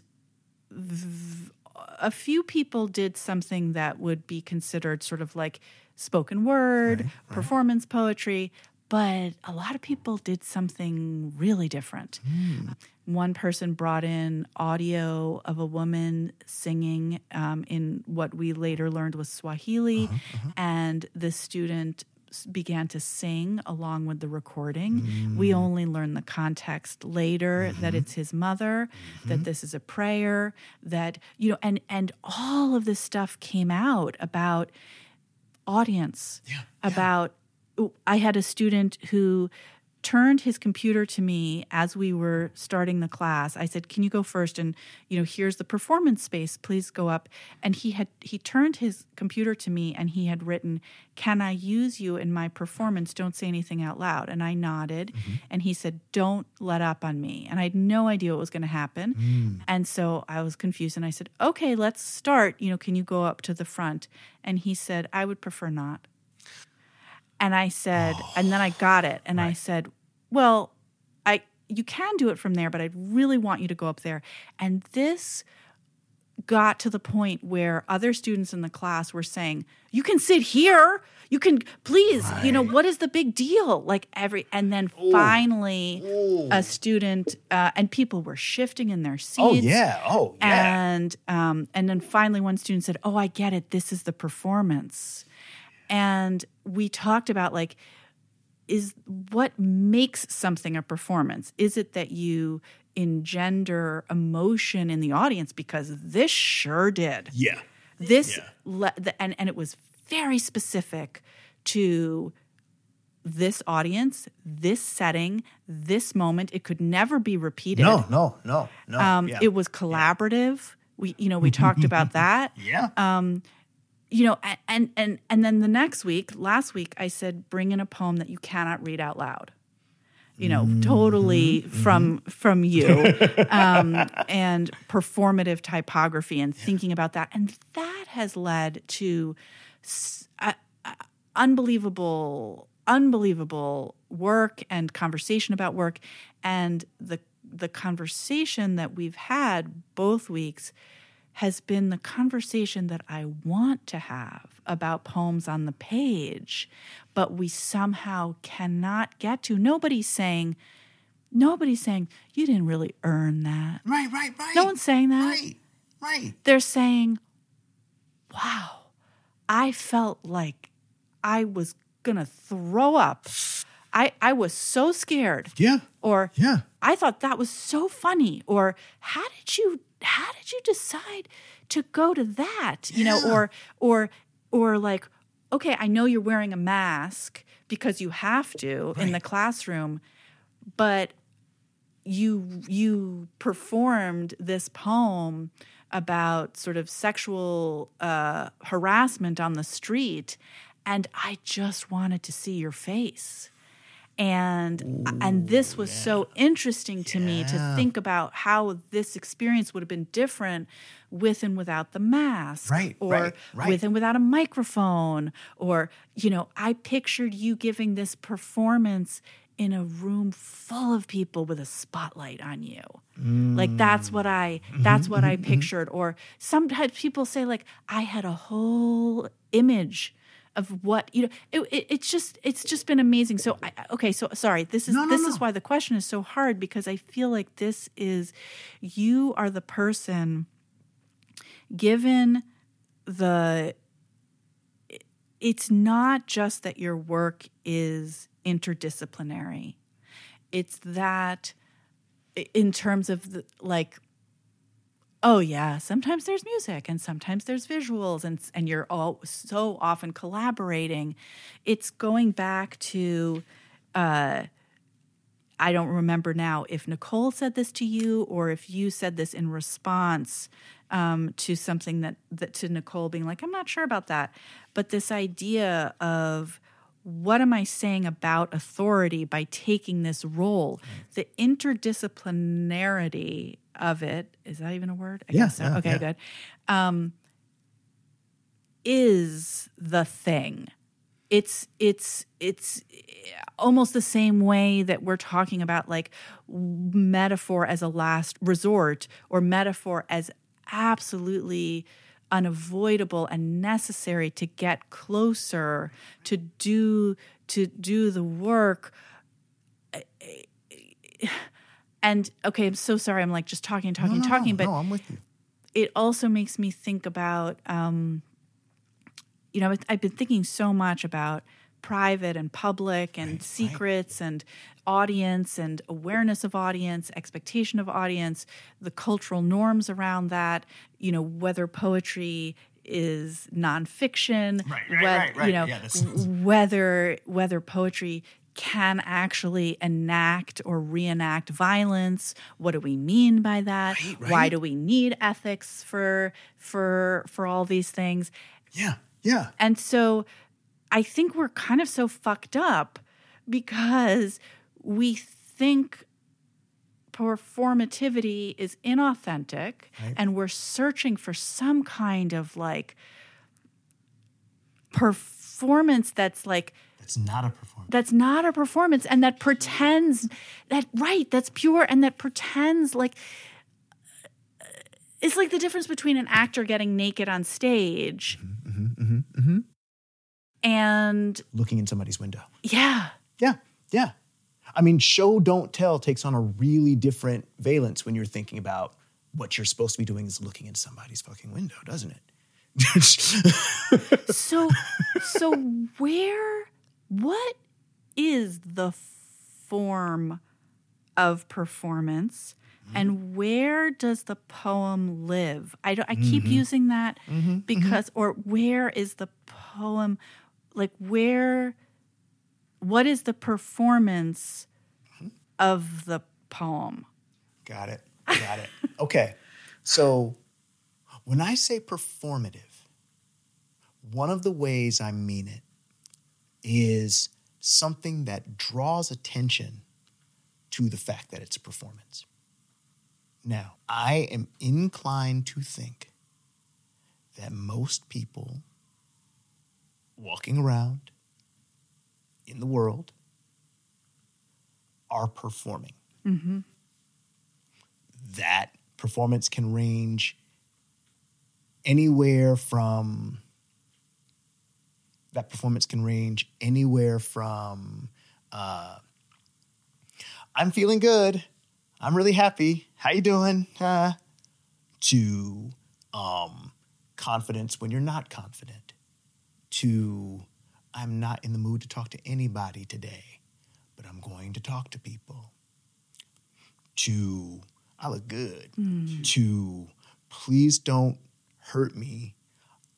a few people did something that would be considered sort of like spoken word, performance poetry, but a lot of people did something really different. Hmm. One person brought in audio of a woman singing um, in what we later learned was Swahili, uh-huh, uh-huh. and the student began to sing along with the recording. Mm. We only learn the context later that mm-hmm. it's his mother, that mm-hmm. this is a prayer, that you know, and and all of this stuff came out about audience, yeah. about. I had a student who turned his computer to me as we were starting the class. I said, "Can you go first? And you know, here's the performance space. Please go up." And he had he turned his computer to me and he had written, "Can I use you in my performance? Don't say anything out loud." And I nodded, mm-hmm. and he said, "Don't let up on me." And I had no idea what was going to happen, mm. and so I was confused. And I said, "Okay, let's start. You know, can you go up to the front?" And he said, "I would prefer not." And I said, and then I got it. And I said, well, I you can do it from there, but I'd really want you to go up there. And this got to the point where other students in the class were saying, "You can sit here. You can please, you know, what is the big deal?" Like every and then finally a student uh, and people were shifting in their seats. Oh yeah. Oh yeah. And um, and then finally one student said, "Oh, I get it. This is the performance." And we talked about like is what makes something a performance? Is it that you engender emotion in the audience because this sure did. yeah. This Yeah. le- the, and and it was very specific to this audience, this setting, this moment. It could never be repeated. No, no, no, no. Um, yeah. It was collaborative. We, you know, we talked about that. yeah. You know, and and and then the next week, last week, I said, bring in a poem that you cannot read out loud. You know, totally from from you, um, and performative typography, and thinking about that, and that has led to s- uh, uh, unbelievable, unbelievable work and conversation about work, and the the conversation that we've had both weeks has been the conversation that I want to have about poems on the page, but we somehow cannot get to. Nobody's saying, nobody's saying, you didn't really earn that. right, right, right. No one's saying that. Right, right. They're saying, wow, I felt like I was going to throw up. I, I was so scared. Yeah. Or Yeah. I thought that was so funny. Or how did you how did you decide to go to that? You know, or or or like, okay, I know you're wearing a mask because you have to in the classroom, but you you performed this poem about sort of sexual uh, harassment on the street, and I just wanted to see your face and and this was so interesting to me to think about how this experience would have been different with and without the mask Right, or right, right. with and without a microphone or you know i pictured you giving this performance in a room full of people with a spotlight on you. Like that's what i Mm-hmm, that's what i mm-hmm, mm-hmm, mm-hmm. pictured. Or sometimes people say like i had a whole image of what you know it, it, it's just it's just been amazing. So I, okay so sorry this is No, no, this is why the question is so hard because i feel like this is you are the person given the it's not just that your work is interdisciplinary. It's that in terms of the, like oh yeah sometimes there's music and sometimes there's visuals and and you're all so often collaborating it's going back to uh I don't remember now if Nicole said this to you or if you said this in response um, to something that, that to Nicole being like, I'm not sure about that. But this idea of what am I saying about authority by taking this role? The interdisciplinarity of it, is that even a word? I Yeah, guess so. yeah, okay, yeah. good. Um, is the thing it's it's it's almost the same way that we're talking about like metaphor as a last resort or metaphor as absolutely unavoidable and necessary to get closer to do to do the work. And okay i'm so sorry i'm like just talking talking No, no, talking no, but no, I'm with you. it also makes me think about um, you know i've been thinking so much about private and public and secrets and audience and awareness of audience expectation of audience the cultural norms around that you know whether poetry is nonfiction Right, right, whe- right, right. you know Yeah, whether whether poetry can actually enact or reenact violence what do we mean by that Right, why do we need ethics for for for all these things Yeah, yeah. and so i think we're kind of so fucked up because we think performativity is inauthentic and we're searching for some kind of like performance that's like That's not a performance. that's not a performance and that pretends that right that's pure and that pretends like it's like the difference between an actor getting naked on stage mm-hmm, mm-hmm, mm-hmm, and Looking in somebody's window. yeah Yeah, yeah. I mean, show don't tell takes on a really different valence when you're thinking about what you're supposed to be doing is looking in somebody's fucking window, doesn't it? so so where what is the form of performance mm-hmm. and where does the poem live? I don't, i keep mm-hmm. using that mm-hmm. because or where is the poem like where what is the performance of the poem Got it. Got it. Okay. So when I say performative, one of the ways I mean it is something that draws attention to the fact that it's a performance. Now, I am inclined to think that most people walking around in the world are performing. That performance can range anywhere from that performance can range anywhere from uh, i'm feeling good. I'm really happy. How you doing? Uh, to um, confidence when you're not confident to i'm not in the mood to talk to anybody today but i'm going to talk to people to I look good hmm. to please don't hurt me.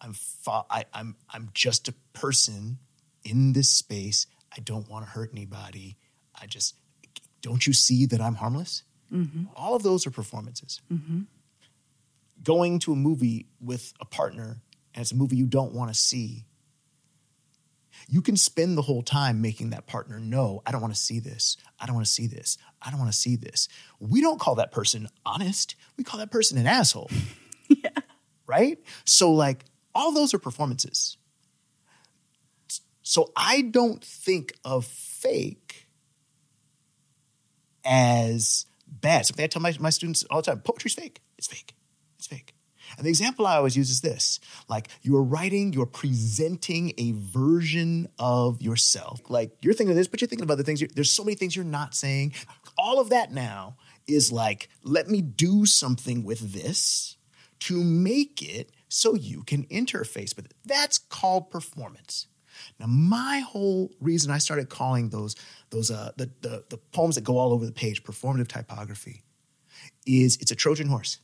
I'm fa- I, I'm I'm just a person in this space. I don't want to hurt anybody. I just don't you see that I'm harmless? Mm-hmm. All of those are performances. Mm-hmm. Going to a movie with a partner and it's a movie you don't want to see. You can spend the whole time making that partner know, I don't want to see this. I don't want to see this. I don't want to see this. We don't call that person honest. We call that person an asshole. yeah. Right? So, like, all those are performances. So, I don't think of fake as bad. Something I tell my, my students all the time poetry's fake. It's fake. And the example I always use is this like you're writing, you're presenting a version of yourself. Like you're thinking of this, but you're thinking of other things. There's so many things you're not saying. All of that now is like, let me do something with this to make it so you can interface with it. That's called performance. Now, my whole reason I started calling those those uh, the, the the poems that go all over the page performative typography is it's a Trojan horse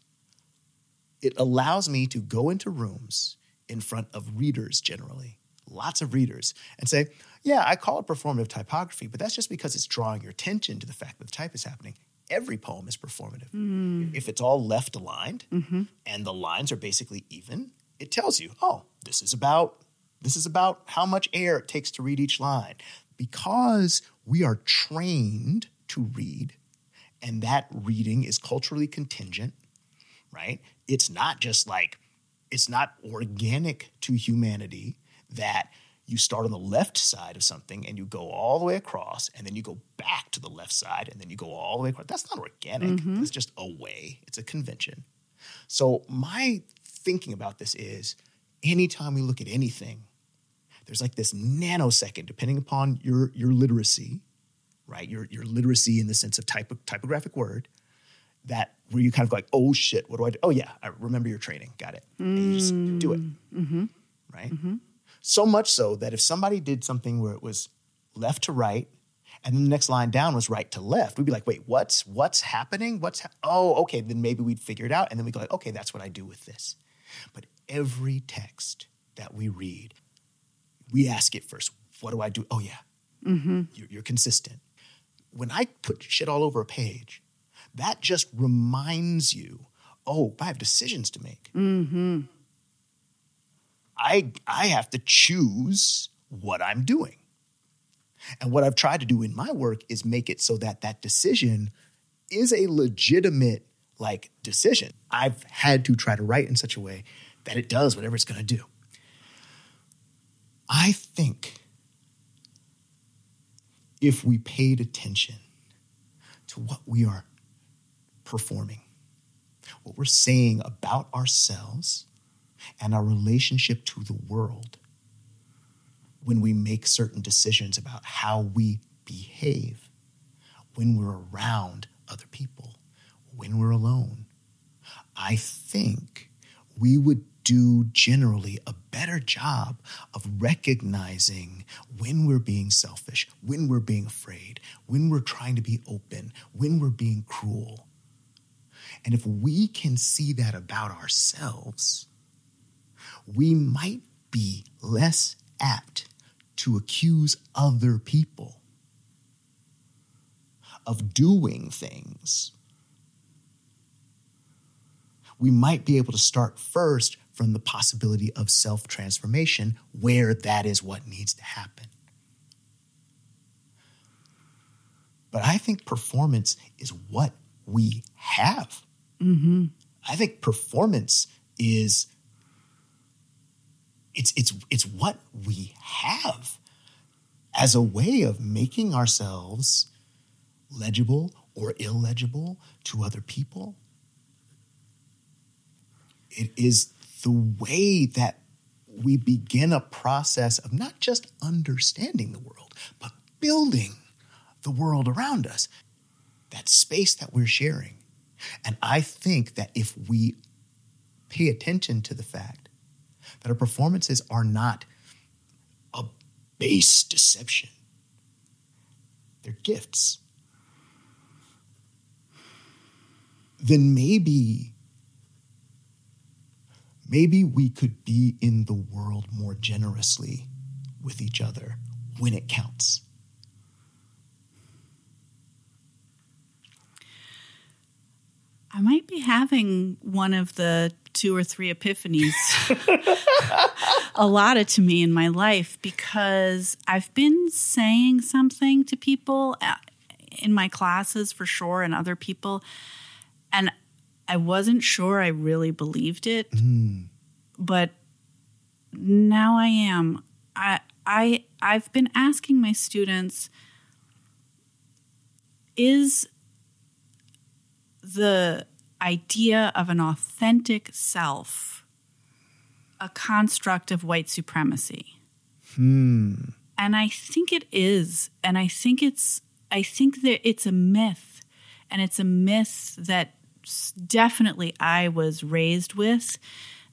it allows me to go into rooms in front of readers generally, lots of readers, and say, yeah, I call it performative typography, but that's just because it's drawing your attention to the fact that the type is happening. Every poem is performative. Mm. If it's all left aligned mm-hmm. and the lines are basically even, it tells you, oh, this is about this is about how much air it takes to read each line. Because we are trained to read, and that reading is culturally contingent, right? it's not just like, it's not organic to humanity that you start on the left side of something and you go all the way across and then you go back to the left side and then you go all the way across. That's not organic. Mm-hmm. It's just a way, it's a convention. So, my thinking about this is anytime we look at anything, there's like this nanosecond, depending upon your, your literacy, right? Your, your literacy in the sense of type, typographic word, that where you kind of go like, oh shit, what do I do? Oh yeah, I remember your training. Got it. Mm. And you just do it. Mm-hmm. Right? Mm-hmm. So much so that if somebody did something where it was left to right, and then the next line down was right to left, we'd be like, wait, what's what's happening? What's ha- oh, okay, then maybe we'd figure it out, and then we'd go like, okay, that's what I do with this. But every text that we read, we ask it first, what do I do? Oh yeah, mm-hmm. you're, you're consistent. When I put shit all over a page, that just reminds you, oh, I have decisions to make. Mm-hmm. I, I have to choose what I'm doing. And what I've tried to do in my work is make it so that that decision is a legitimate like decision. I've had to try to write in such a way that it does whatever it's going to do. I think if we paid attention to what we are performing, what we're saying about ourselves and our relationship to the world when we make certain decisions about how we behave, when we're around other people, when we're alone. I think we would do generally a better job of recognizing when we're being selfish, when we're being afraid, when we're trying to be open, when we're being cruel. And if we can see that about ourselves, we might be less apt to accuse other people of doing things. We might be able to start first from the possibility of self transformation, where that is what needs to happen. But I think performance is what we have. Mm-hmm. I think performance is it's it's it's what we have as a way of making ourselves legible or illegible to other people. It is the way that we begin a process of not just understanding the world, but building the world around us, that space that we're sharing. And I think that if we pay attention to the fact that our performances are not a base deception, they're gifts, then maybe, maybe we could be in the world more generously with each other when it counts. I might be having one of the two or three epiphanies allotted to me in my life because I've been saying something to people uh, in my classes for sure and other people and I wasn't sure I really believed it. But now I am. I I I've been asking my students is the idea of an authentic self a construct of white supremacy. Hmm. And I think it is. And I think it's I think that it's a myth. And it's a myth that definitely I was raised with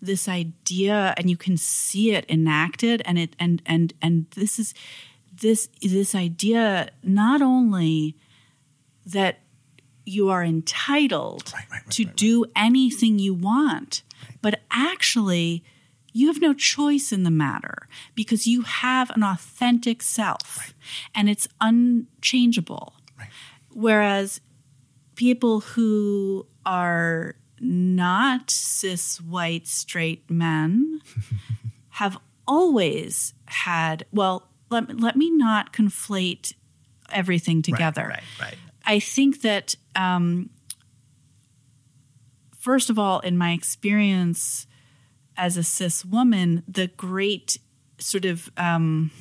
this idea and you can see it enacted and it and and and this is this this idea not only that you are entitled Right, right, right, to right, right. do anything you want, but actually, you have no choice in the matter because you have an authentic self and it's unchangeable. Right. Whereas people who are not cis white straight men have always had, well, let, let me not conflate everything together. Right, right. I think that um, first of all, in my experience as a cis woman, the great sort of um,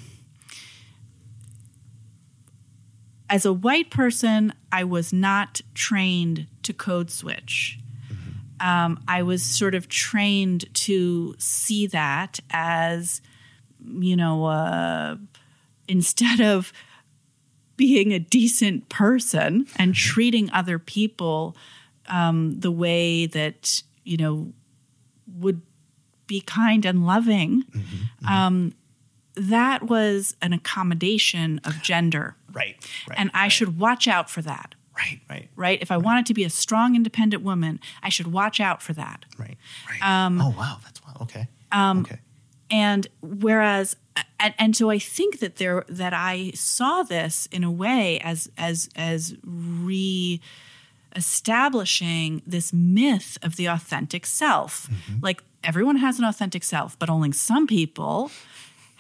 as a white person, I was not trained to code switch. Um, I was sort of trained to see that as, you know, uh, instead of being a decent person and treating other people um, the way that you know would be kind and loving um, that was an accommodation of gender. Right, right. and i should watch out for that. Right, right, right? If i wanted to be a strong independent woman i should watch out for that. Right, right. oh wow, that's wow. Okay. Um, okay. And whereas and, and so i think that there that i saw this in a way as as as re establishing this myth of the authentic self mm-hmm. like everyone has an authentic self but only some people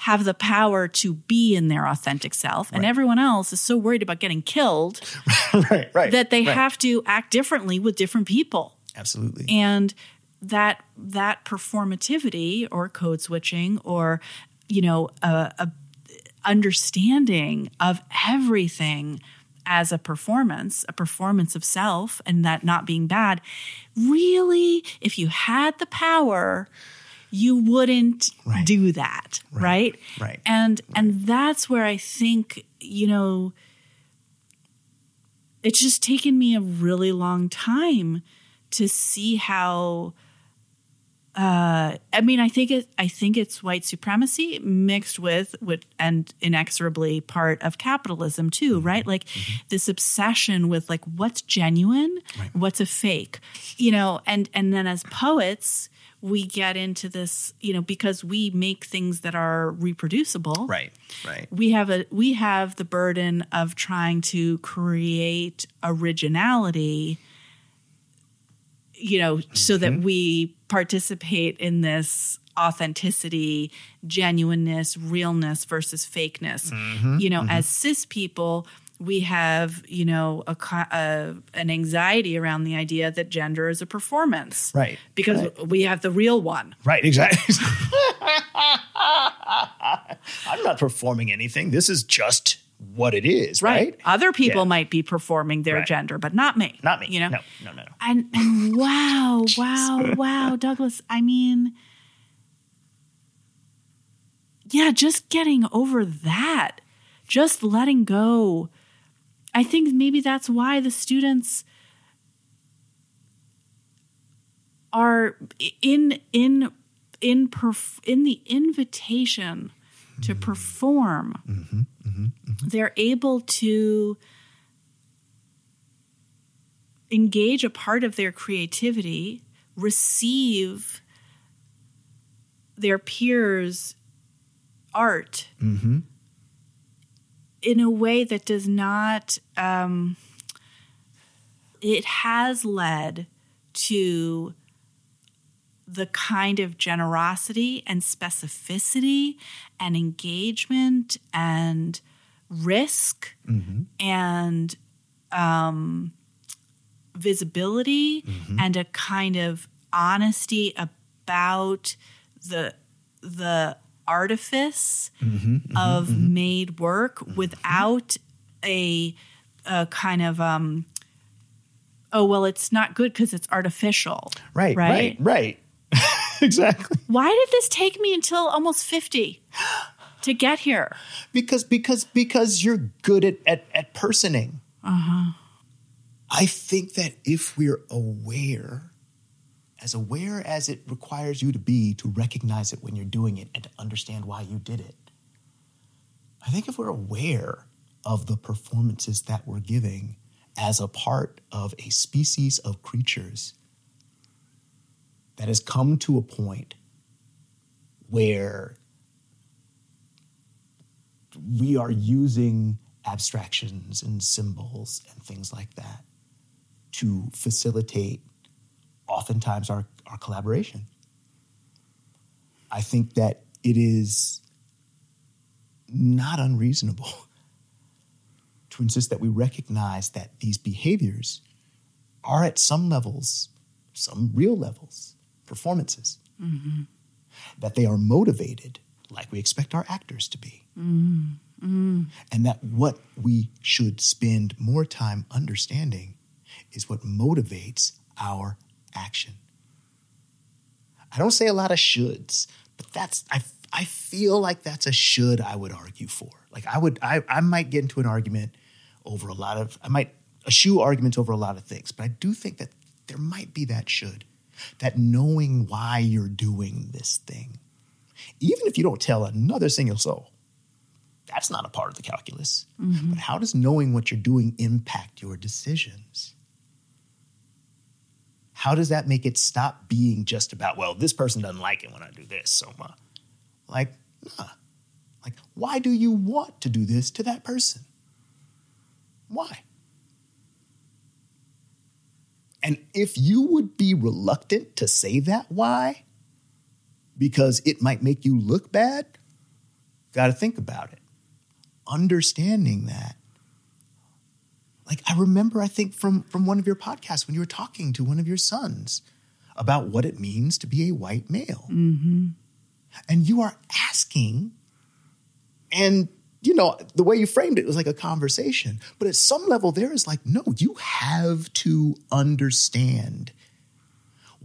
have the power to be in their authentic self and everyone else is so worried about getting killed right, right. that they right. have to act differently with different people absolutely. and that that performativity or code switching or you know a, a understanding of everything as a performance a performance of self and that not being bad really if you had the power you wouldn't Right. do that right. right, and and that's where i think you know it's just taken me a really long time to see how uh, I mean, I think it. I think it's white supremacy mixed with, with and inexorably part of capitalism too, Mm-hmm. right? Like this obsession with like what's genuine, Right. what's a fake, you know. And and then as poets, we get into this, you know, because we make things that are reproducible, right, right. we have a we have the burden of trying to create originality you know so that mm-hmm. we participate in this authenticity genuineness realness versus fakeness. Mm-hmm. You know mm-hmm. as cis people we have you know a, a an anxiety around the idea that gender is a performance. Right, because we have the real one. Right, exactly. I'm not performing anything. This is just what it is, right? Other people Yeah. might be performing their Right. gender, but not me. Not me. You know. No, no, no, no. And and wow, wow, wow, Douglas. I mean, yeah, just getting over that, just letting go. I think maybe that's why the students are in in in perf- in the invitation to perform. Mm-hmm, mm-hmm, mm-hmm. They're able to engage a part of their creativity, receive their peers' art in a way that does not. Um, it has led to the kind of generosity and specificity and engagement and risk mm-hmm. and um, visibility mm-hmm. and a kind of honesty about the the artifice mm-hmm, of made work without a, a kind of um oh well it's not good because it's artificial Right, right, right. exactly. why did this take me until almost 50 to get here Because because because you're good at at, at personing. Uh-huh. I think that if we're aware, as aware as it requires you to be to recognize it when you're doing it and to understand why you did it, I think if we're aware of the performances that we're giving as a part of a species of creatures that has come to a point where we are using abstractions and symbols and things like that to facilitate oftentimes our, our collaboration. I think that it is not unreasonable to insist that we recognize that these behaviors are at some levels, some real levels, performances, that they are motivated like we expect our actors to be. And that what we should spend more time understanding is what motivates our action. I don't say a lot of shoulds, but that's I I feel like that's a should I would argue for. Like I would I I might get into an argument over a lot of I might eschew arguments over a lot of things, but I do think that there might be that should. That knowing why you're doing this thing, even if you don't tell another single soul, that's not a part of the calculus. But how does knowing what you're doing impact your decisions? How does that make it stop being just about, well, this person doesn't like it when I do this, so uh, like, nah. Like, why do you want to do this to that person? Why? And if you would be reluctant to say that why, because it might make you look bad, got to think about it. Understanding that. Like I remember, I think from from one of your podcasts when you were talking to one of your sons about what it means to be a white male, mm-hmm. and you are asking, and you know the way you framed it was like a conversation, but at some level there is like, no, you have to understand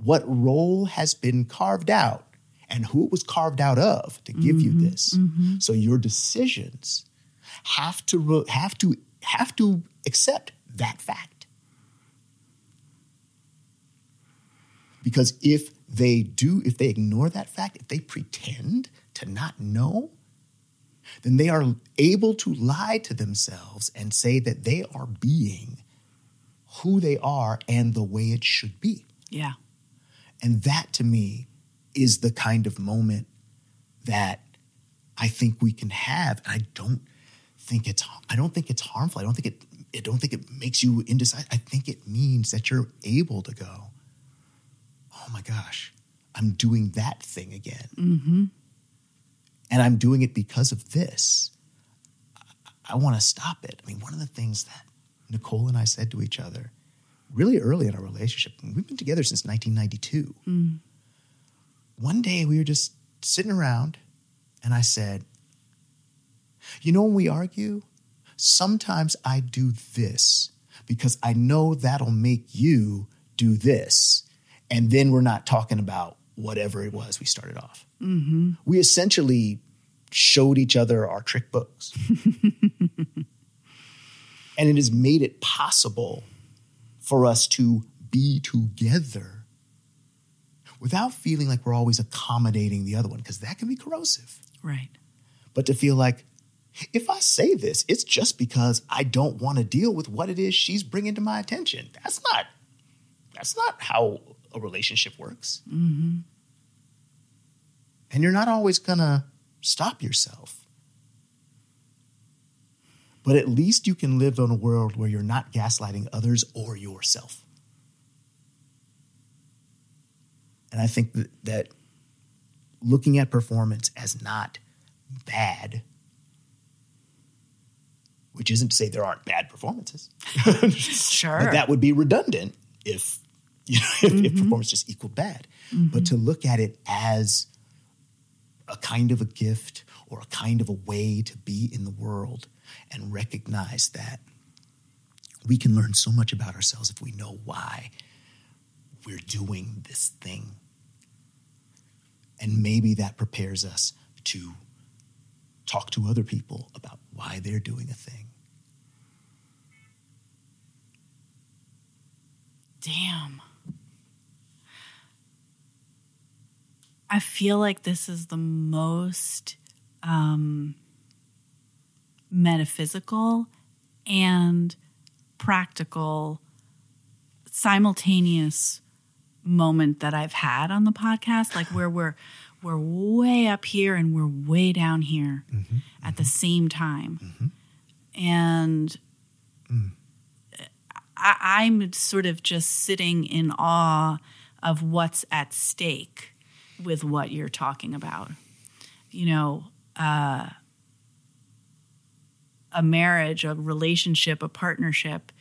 what role has been carved out and who it was carved out of to give you mm-hmm, this. Mm-hmm. So your decisions have to re- have to have to accept that fact. Because if they do, if they ignore that fact, if they pretend to not know, then they are able to lie to themselves and say that they are being who they are and the way it should be. yeah And that to me is the kind of moment that I think we can have. And I don't think it's I don't think it's harmful. I don't think it I don't think it makes you indecisive. I think it means that you're able to go, oh my gosh, I'm doing that thing again. Mm-hmm. And I'm doing it because of this. I, I want to stop it. I mean, one of the things that Nicole and I said to each other really early in our relationship, and we've been together since 1992 hmm. one day we were just sitting around and I said, You know, when we argue, sometimes I do this because I know that'll make you do this. And then we're not talking about whatever it was we started off. Mm-hmm. We essentially showed each other our trick books. and it has made it possible for us to be together without feeling like we're always accommodating the other one, because that can be corrosive. right But to feel like, if I say this, it's just because I don't want to deal with what it is she's bringing to my attention. That's not. That's not how a relationship works. Mm-hmm. And you're not always gonna stop yourself. But at least you can live in a world where you're not gaslighting others or yourself. And I think that, that looking at performance as not bad, which isn't to say there aren't bad performances. Sure. But that would be redundant if you know, if, Mm-hmm. if performance just equaled bad. But to look at it as a kind of a gift or a kind of a way to be in the world and recognize that we can learn so much about ourselves if we know why we're doing this thing. And maybe that prepares us to talk to other people about why they're doing a thing. Damn. I feel like this is the most um, metaphysical and practical simultaneous moment that I've had on the podcast, like where we're we're way up here and we're way down here mm-hmm. Mm-hmm. at the same time. Mm-hmm. And mm. I, I'm sort of just sitting in awe of what's at stake with what you're talking about. You know, uh, a marriage, a relationship, a partnership,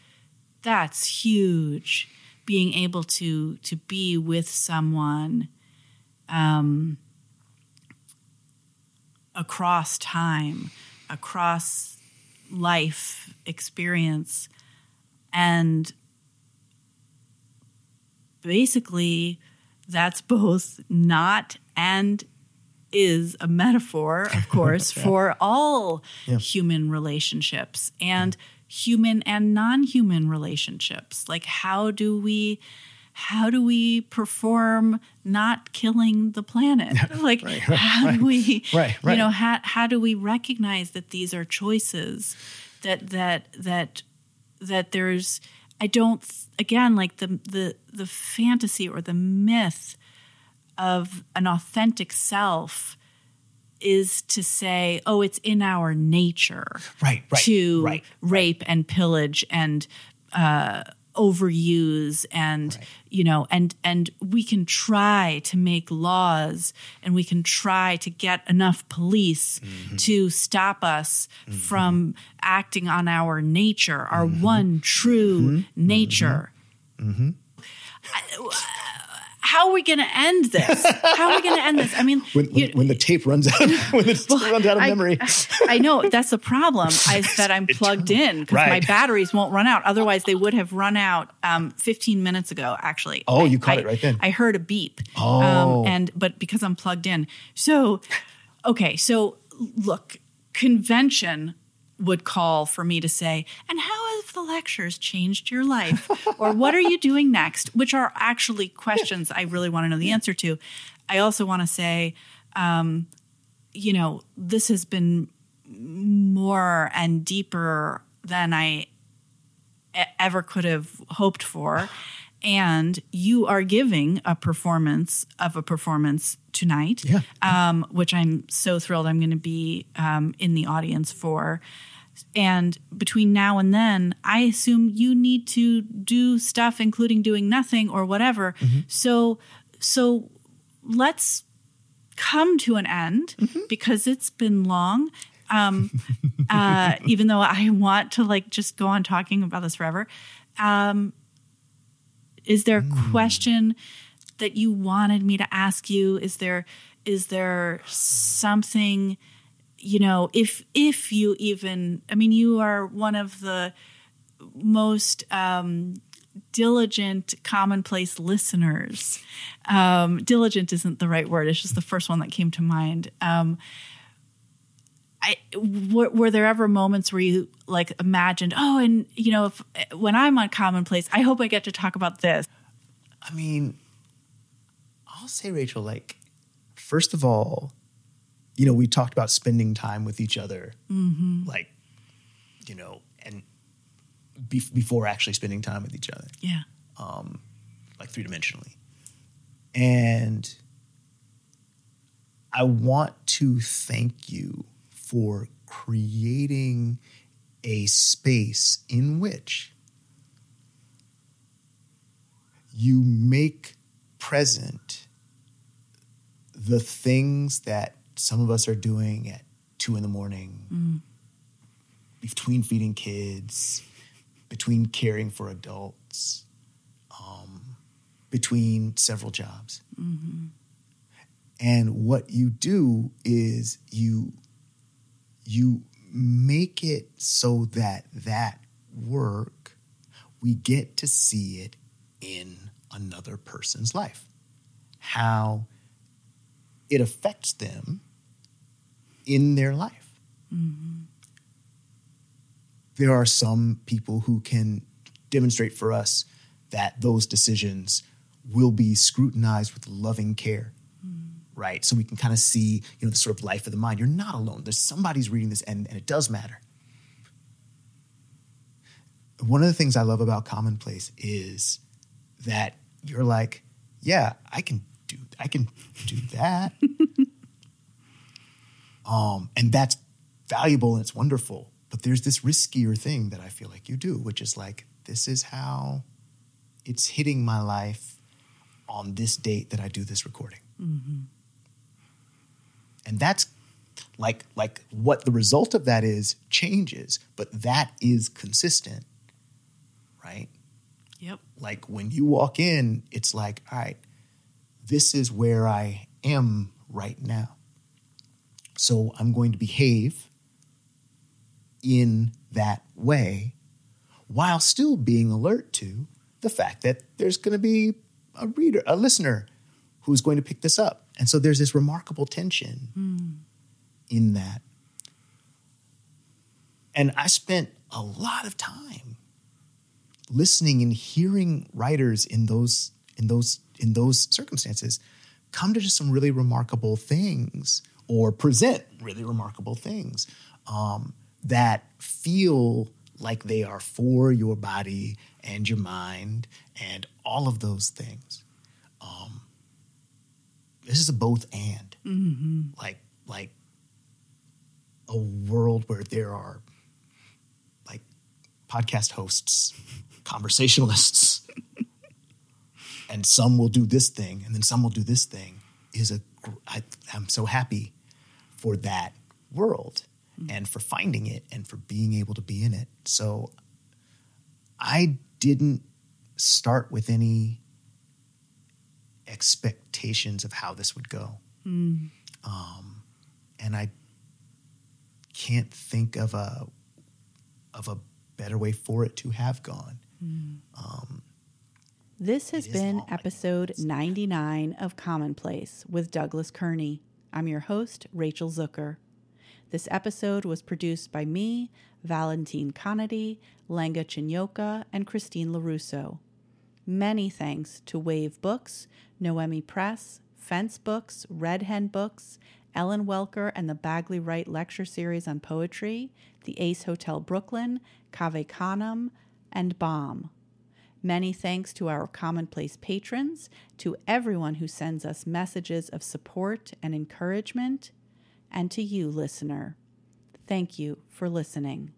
that's huge. Being able to to be with someone um, across time, across life experience, and basically that's both not and is a metaphor, of course, for all Yeah. human relationships and human and non-human relationships. Like how do we how do we perform not killing the planet? Like how do we Right, you know how how do we recognize that these are choices that that that that there's I don't again like the the the fantasy or the myth of an authentic self is to say, oh, it's in our nature Right, right, to right, rape and pillage and uh, overuse and you know and and we can try to make laws and we can try to get enough police Mm-hmm. to stop us from acting on our nature our Mm-hmm. one true nature how are we going to end this? How are we going to end this? I mean, When, you- when the tape runs out, when the tape runs out of I- memory. I know that's the problem. Is that I'm plugged in because my batteries won't run out. Otherwise, they would have run out um, 15 minutes ago. Actually. Oh, I- you caught I- it right then. I heard a beep. Oh. Um, and but because I'm plugged in, so okay. So look, convention would call for me to say, and how have the lectures changed your life? or what are you doing next? Which are actually questions I really want to know the answer to. I also want to say, um, you know, this has been more and deeper than I ever could have hoped for. And you are giving a performance of a performance tonight, Yeah. um, which I'm so thrilled I'm going to be um, in the audience for. And between now and then, I assume you need to do stuff, including doing nothing or whatever. So, so let's come to an end because it's been long. Um, uh, even though I want to like just go on talking about this forever. Um, is there a question that you wanted me to ask you? Is there is there something you know if if you even I mean you are one of the most um, diligent commonplace listeners. Um, diligent isn't the right word. It's just the first one that came to mind. Um, I, were, were there ever moments where you like imagined, oh, and you know, if when I'm on Commonplace, I hope I get to talk about this. I mean, I'll say, Rachel, like, first of all, you know, we talked about spending time with each other, mm-hmm. like, you know, and be- before actually spending time with each other, Yeah, um, like three dimensionally. And I want to thank you for creating a space in which you make present the things that some of us are doing at two in the morning, between feeding kids, between caring for adults, um, between several jobs. And what you do is you you make it so that that work we get to see it in another person's life. How it affects them in their life. Mm-hmm. There are some people who can demonstrate for us that those decisions will be scrutinized with loving care. Right. So we can kind of see, you know, the sort of life of the mind. You're not alone. There's somebody's reading this and, and it does matter. One of the things I love about Commonplace is that you're like, yeah, I can do I can do that. um, and that's valuable and it's wonderful. But there's this riskier thing that I feel like you do, which is like, this is how it's hitting my life on this date that I do this recording. And that's like like what the result of that is changes, but that is consistent, right? Yep. like when you walk in, it's like, all right, this is where I am right now. So I'm going to behave in that way while still being alert to the fact that there's going to be a reader, a listener who's going to pick this up. And so there's this remarkable tension in that. And I spent a lot of time listening and hearing writers in those in those in those circumstances come to just some really remarkable things or present really remarkable things um, that feel like they are for your body and your mind and all of those things. Um, this is a both and mm-hmm. like like a world where there are like podcast hosts, conversationalists, and some will do this thing, and then some will do this thing. Is a I, I'm so happy for that world mm-hmm. and for finding it and for being able to be in it. So I didn't start with any expectations of how this would go. Hmm. Um, and I can't think of a of a better way for it to have gone. Hmm. Um, this has been episode 99 of Commonplace with Douglas Kearney. I'm your host, Rachel Zucker. This episode was produced by me, Valentine Conedy, Lenga Chinyoka, and Christine LaRusso. Many thanks to Wave Books, Noemi Press, Fence Books, Red Hen Books, Ellen Welcker and the Bagley Wright Lecture Series on Poetry, the Ace Hotel Brooklyn, Cave Canem, and Bomb. Many thanks to our commonplace patrons, to everyone who sends us messages of support and encouragement, and to you, listener. Thank you for listening.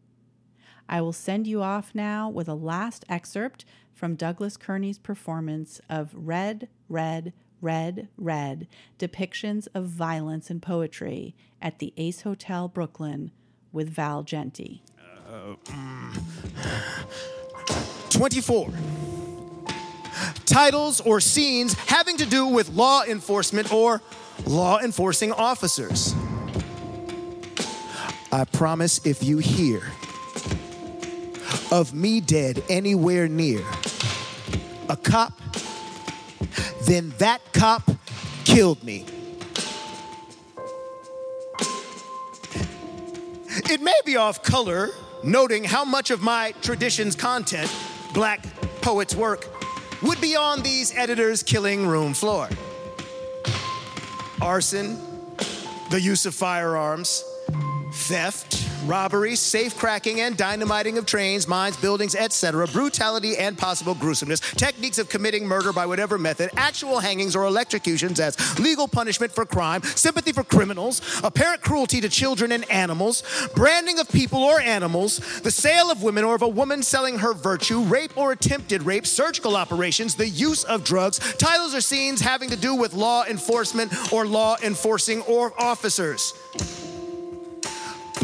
I will send you off now with a last excerpt from Douglas Kearney's performance of Red, Red, Red, Red depictions of violence in poetry at the Ace Hotel Brooklyn with Val Jeanty. 24. Titles or scenes having to do with law enforcement or law enforcing officers. I promise if you hear of me dead anywhere near a cop, then that cop killed me. It may be off color, noting how much of my tradition's content, black poets' work, would be on these editors' killing room floor. Arson, the use of firearms, theft, robbery, safe cracking and dynamiting of trains, mines, buildings, etc., brutality and possible gruesomeness, techniques of committing murder by whatever method, actual hangings or electrocutions as legal punishment for crime, sympathy for criminals, apparent cruelty to children and animals, branding of people or animals, the sale of women or of a woman selling her virtue, rape or attempted rape, surgical operations, the use of drugs, titles or scenes having to do with law enforcement or law enforcing or officers.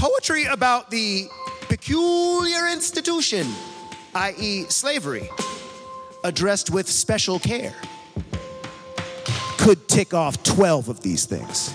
Poetry about the peculiar institution, i.e., slavery, addressed with special care, could tick off 12 of these things.